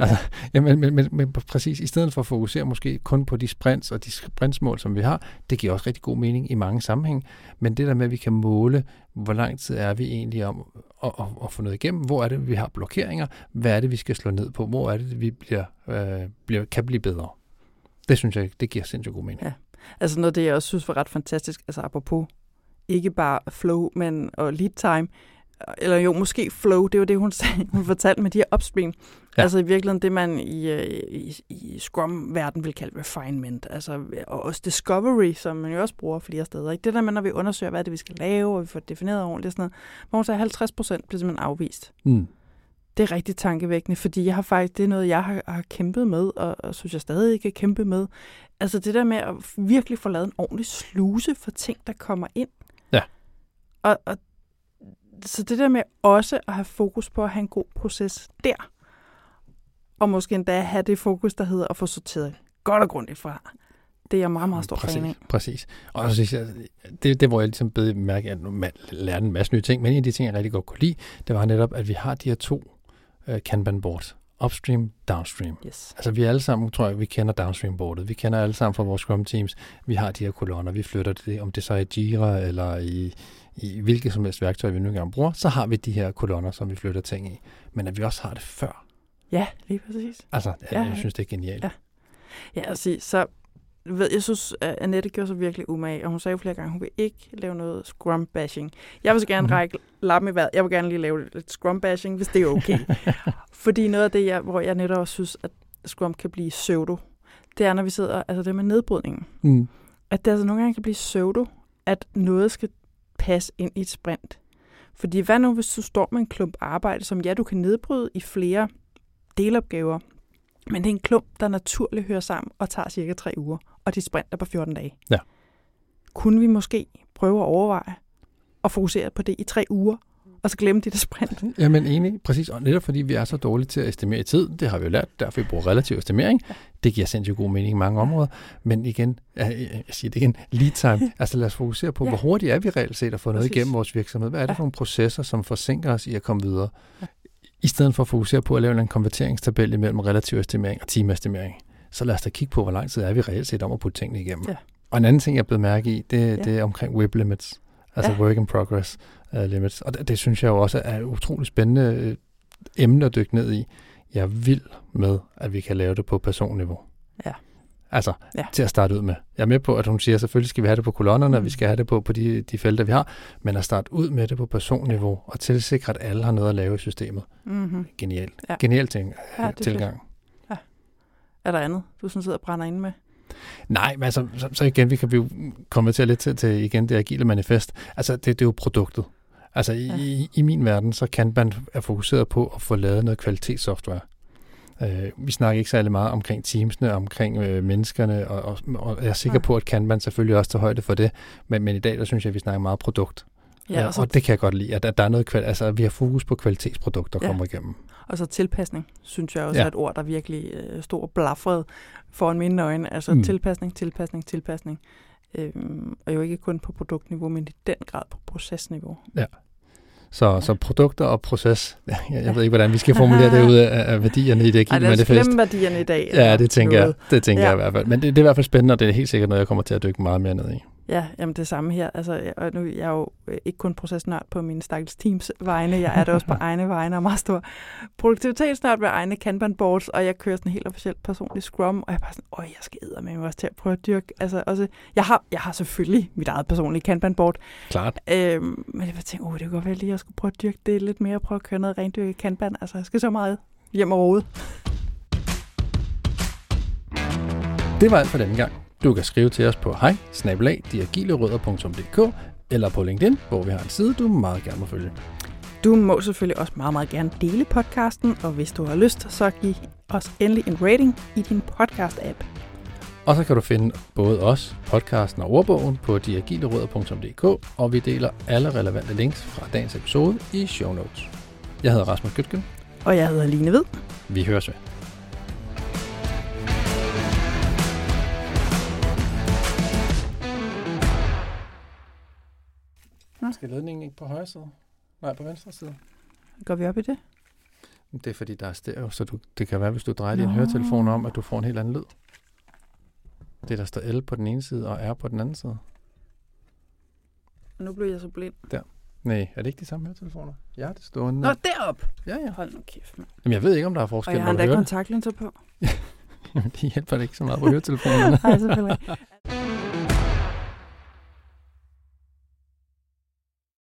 Altså, jamen, men, men, men præcis, i stedet for at fokusere måske kun på de sprints og de sprintsmål, som vi har, det giver også rigtig god mening i mange sammenhæng. Men det der med, at vi kan måle, hvor lang tid er vi egentlig om at, at, at få noget igennem, hvor er det, vi har blokeringer, hvad er det, vi skal slå ned på, hvor er det, vi bliver, øh, bliver, kan blive bedre. Det synes jeg, det giver sindssygt god mening. Ja. Altså noget af det, jeg også synes var ret fantastisk, altså apropos ikke bare flow, men og lead time, eller jo, måske flow, det var det, hun, (laughs) sagde, hun fortalte med de her upstream. Ja. Altså i virkeligheden det, man i, øh, i, i Scrum-verden vil kalde refinement, altså, og også discovery, som man jo også bruger flere steder. Ikke? Det der med, når vi undersøger, hvad det er, vi skal lave, og vi får det defineret ordentligt og sådan noget, hvor hun sagde, 50 procent bliver simpelthen afvist. Mm. Det er rigtig tankevækkende, fordi jeg har faktisk, det er noget, jeg har, har kæmpet med, og, og synes jeg stadig ikke kan kæmpe med. Altså det der med at virkelig få lavet en ordentlig sluse for ting, der kommer ind. Ja. Og, og så det der med også at have fokus på at have en god proces der, og måske endda have det fokus, der hedder at få sorteret godt og grundigt fra. Det er jeg meget, meget stor præcis, fan af. Præcis. Og så synes jeg, det det, hvor jeg ligesom bed mærke, at nu lærte en masse nye ting, men en af de ting, jeg rigtig godt kunne lide, det var netop, at vi har de her to uh, Kanban boards. Upstream, downstream. Yes. Altså vi alle sammen, tror jeg, vi kender downstream boardet. Vi kender alle sammen fra vores Scrum teams. Vi har de her kolonner, vi flytter det, om det så er i Jira eller i, i hvilket som helst værktøj, vi nu engang bruger, så har vi de her kolonner, som vi flytter ting i. Men at vi også har det før. Ja, lige præcis. Altså, Ja, jeg ja. synes, det er genialt. Ja. Ja, sige, så ved, jeg synes, at Annette gjorde sig virkelig umage, og hun sagde jo flere gange, at hun vil ikke lave noget scrum-bashing. Jeg vil så gerne mm-hmm. række lappen i vejret. Jeg vil gerne lige lave lidt scrum-bashing, hvis det er okay. (laughs) Fordi noget af det, jeg, hvor jeg netop også synes, at scrum kan blive pseudo, det er, når vi sidder, altså det med nedbrydningen. Mm. At det altså nogle gange kan blive pseudo, at noget skal passe ind i et sprint. Fordi hvad nu, hvis du står med en klump arbejde, som ja, du kan nedbryde i flere delopgaver, men det er en klump, der naturligt hører sammen og tager cirka tre uger, og dit sprint er på 14 dage. Ja. Kunne vi måske prøve at overveje at fokusere på det i tre uger, og så glemme det der sprint? (laughs) Jamen enig, præcis. Og netop fordi vi er så dårlige til at estimere i tid, det har vi jo lært, derfor vi bruger relativ estimering. Det giver sindssygt god mening i mange områder. Men igen, jeg siger det igen, lead time. (laughs) Altså lad os fokusere på, Ja. hvor hurtigt er vi reelt set at få noget Præcis. igennem vores virksomhed. Hvad er det for nogle processer, som forsinker os i at komme videre? I stedet for at fokusere på at lave en konverteringstabel imellem relativ estimering og teamestimering. Så lad os da kigge på, hvor lang tid er vi reelt set om at putte tingene igennem. Ja. Og en anden ting, jeg er blevet mærke i, det, Ja. det er omkring WIP limits, altså Ja. work in progress uh, limits. Og det, det synes jeg jo også er et utroligt spændende øh, emne at dykke ned i. Jeg er vild med, at vi kan lave det på personniveau. Ja. Altså, Ja. til at starte ud med. Jeg er med på, at hun siger, at selvfølgelig skal vi have det på kolonnerne, og vi Mm. skal have det på, på de, de felter, vi har, men at starte ud med det på personniveau, og tilsikre, at alle har noget at lave i systemet. Mm-hmm. Genialt. Ja. Genial ting, Ja, det er tilgang. Er der andet, du sådan sidder og brænder ind med? Nej, men altså, så, så igen, vi kan vi komme til lidt til, til igen det agile manifest. Altså, det, det er jo produktet. Altså, i, Ja. i, i min verden, så kan man er fokuseret på at få lavet noget kvalitetssoftware. Øh, vi snakker ikke særlig meget omkring teamsene, omkring øh, menneskerne, og, og, og jeg er sikker Nej. på, at Kanban selvfølgelig også tager højde for det, men, men i dag, der synes jeg, at vi snakker meget produkt. Ja, Øh, og så, og det kan jeg godt lide, at, der er noget, altså, vi har fokus på kvalitetsprodukter, der Ja. kommer igennem. og så tilpasning, synes jeg også Ja. er et ord, der virkelig øh, stod og blafrede foran mine øjne. Altså Mm. tilpasning, tilpasning, tilpasning. Øhm, og jo ikke kun på produktniveau, men i den grad på procesniveau. Så, så produkter og proces, (laughs) jeg, jeg ved ikke, hvordan vi skal formulere det (laughs) ud af, af værdierne i det Ej, agile lad os manifest. værdierne i dag. Ja, det tænker noget. jeg. Det tænker Ja. jeg i hvert fald. Men det, det er i hvert fald spændende, og det er helt sikkert noget, jeg kommer til at dykke meget mere ned i. Ja, jamen det samme her. Altså, og nu, jeg er jo øh, ikke kun procesnørd på mine stakkels teams vegne, jeg er det også på (laughs) egne vegne og meget stor produktivitetsnørd ved egne Kanban boards, og jeg kører sådan helt officielt personlig Scrum, og jeg er bare sådan, åh, jeg skal med også til at prøve at dyrke. Altså, også, jeg, har, jeg har selvfølgelig mit eget personlige Kanban board, Klart. øhm, men jeg tænkte, åh, det kunne godt være lige, at jeg skulle prøve at dyrke det lidt mere, prøve at køre noget rendyrket Kanban. Altså, jeg skal så meget hjem og rode. Det var alt for denne gang. Du kan skrive til os på hej eller på LinkedIn, hvor vi har en side, du meget gerne må følge. Du må selvfølgelig også meget, meget gerne dele podcasten, og hvis du har lyst, så giv os endelig en rating i din podcast-app. Og så kan du finde både os, podcasten og ordbogen på diagilerødder.dk, og vi deler alle relevante links fra dagens episode i show notes. Jeg hedder Rasmus Gytgen. Og jeg hedder Line Ved. Vi høres ved. Nå. Skal ledningen ikke på højre side? Nej, på venstre side. Går vi op i det? Det er fordi, der er stereo, så du, det kan være, hvis du drejer din Nå. høretelefon om, at du får en helt anden lyd. Det, der står L på den ene side og R på den anden side. Og nu blev jeg så blind. Nej, er det ikke de samme høretelefoner? Ja, det står Nå, derop! Ja, ja. Hold nu kæft, mand. Jamen, jeg ved ikke, om der er Og forskel, jeg har endda det. kontaktlinser på. (laughs) Jamen, de hjælper det ikke så meget på høretelefonerne. (laughs) Nej, selvfølgelig.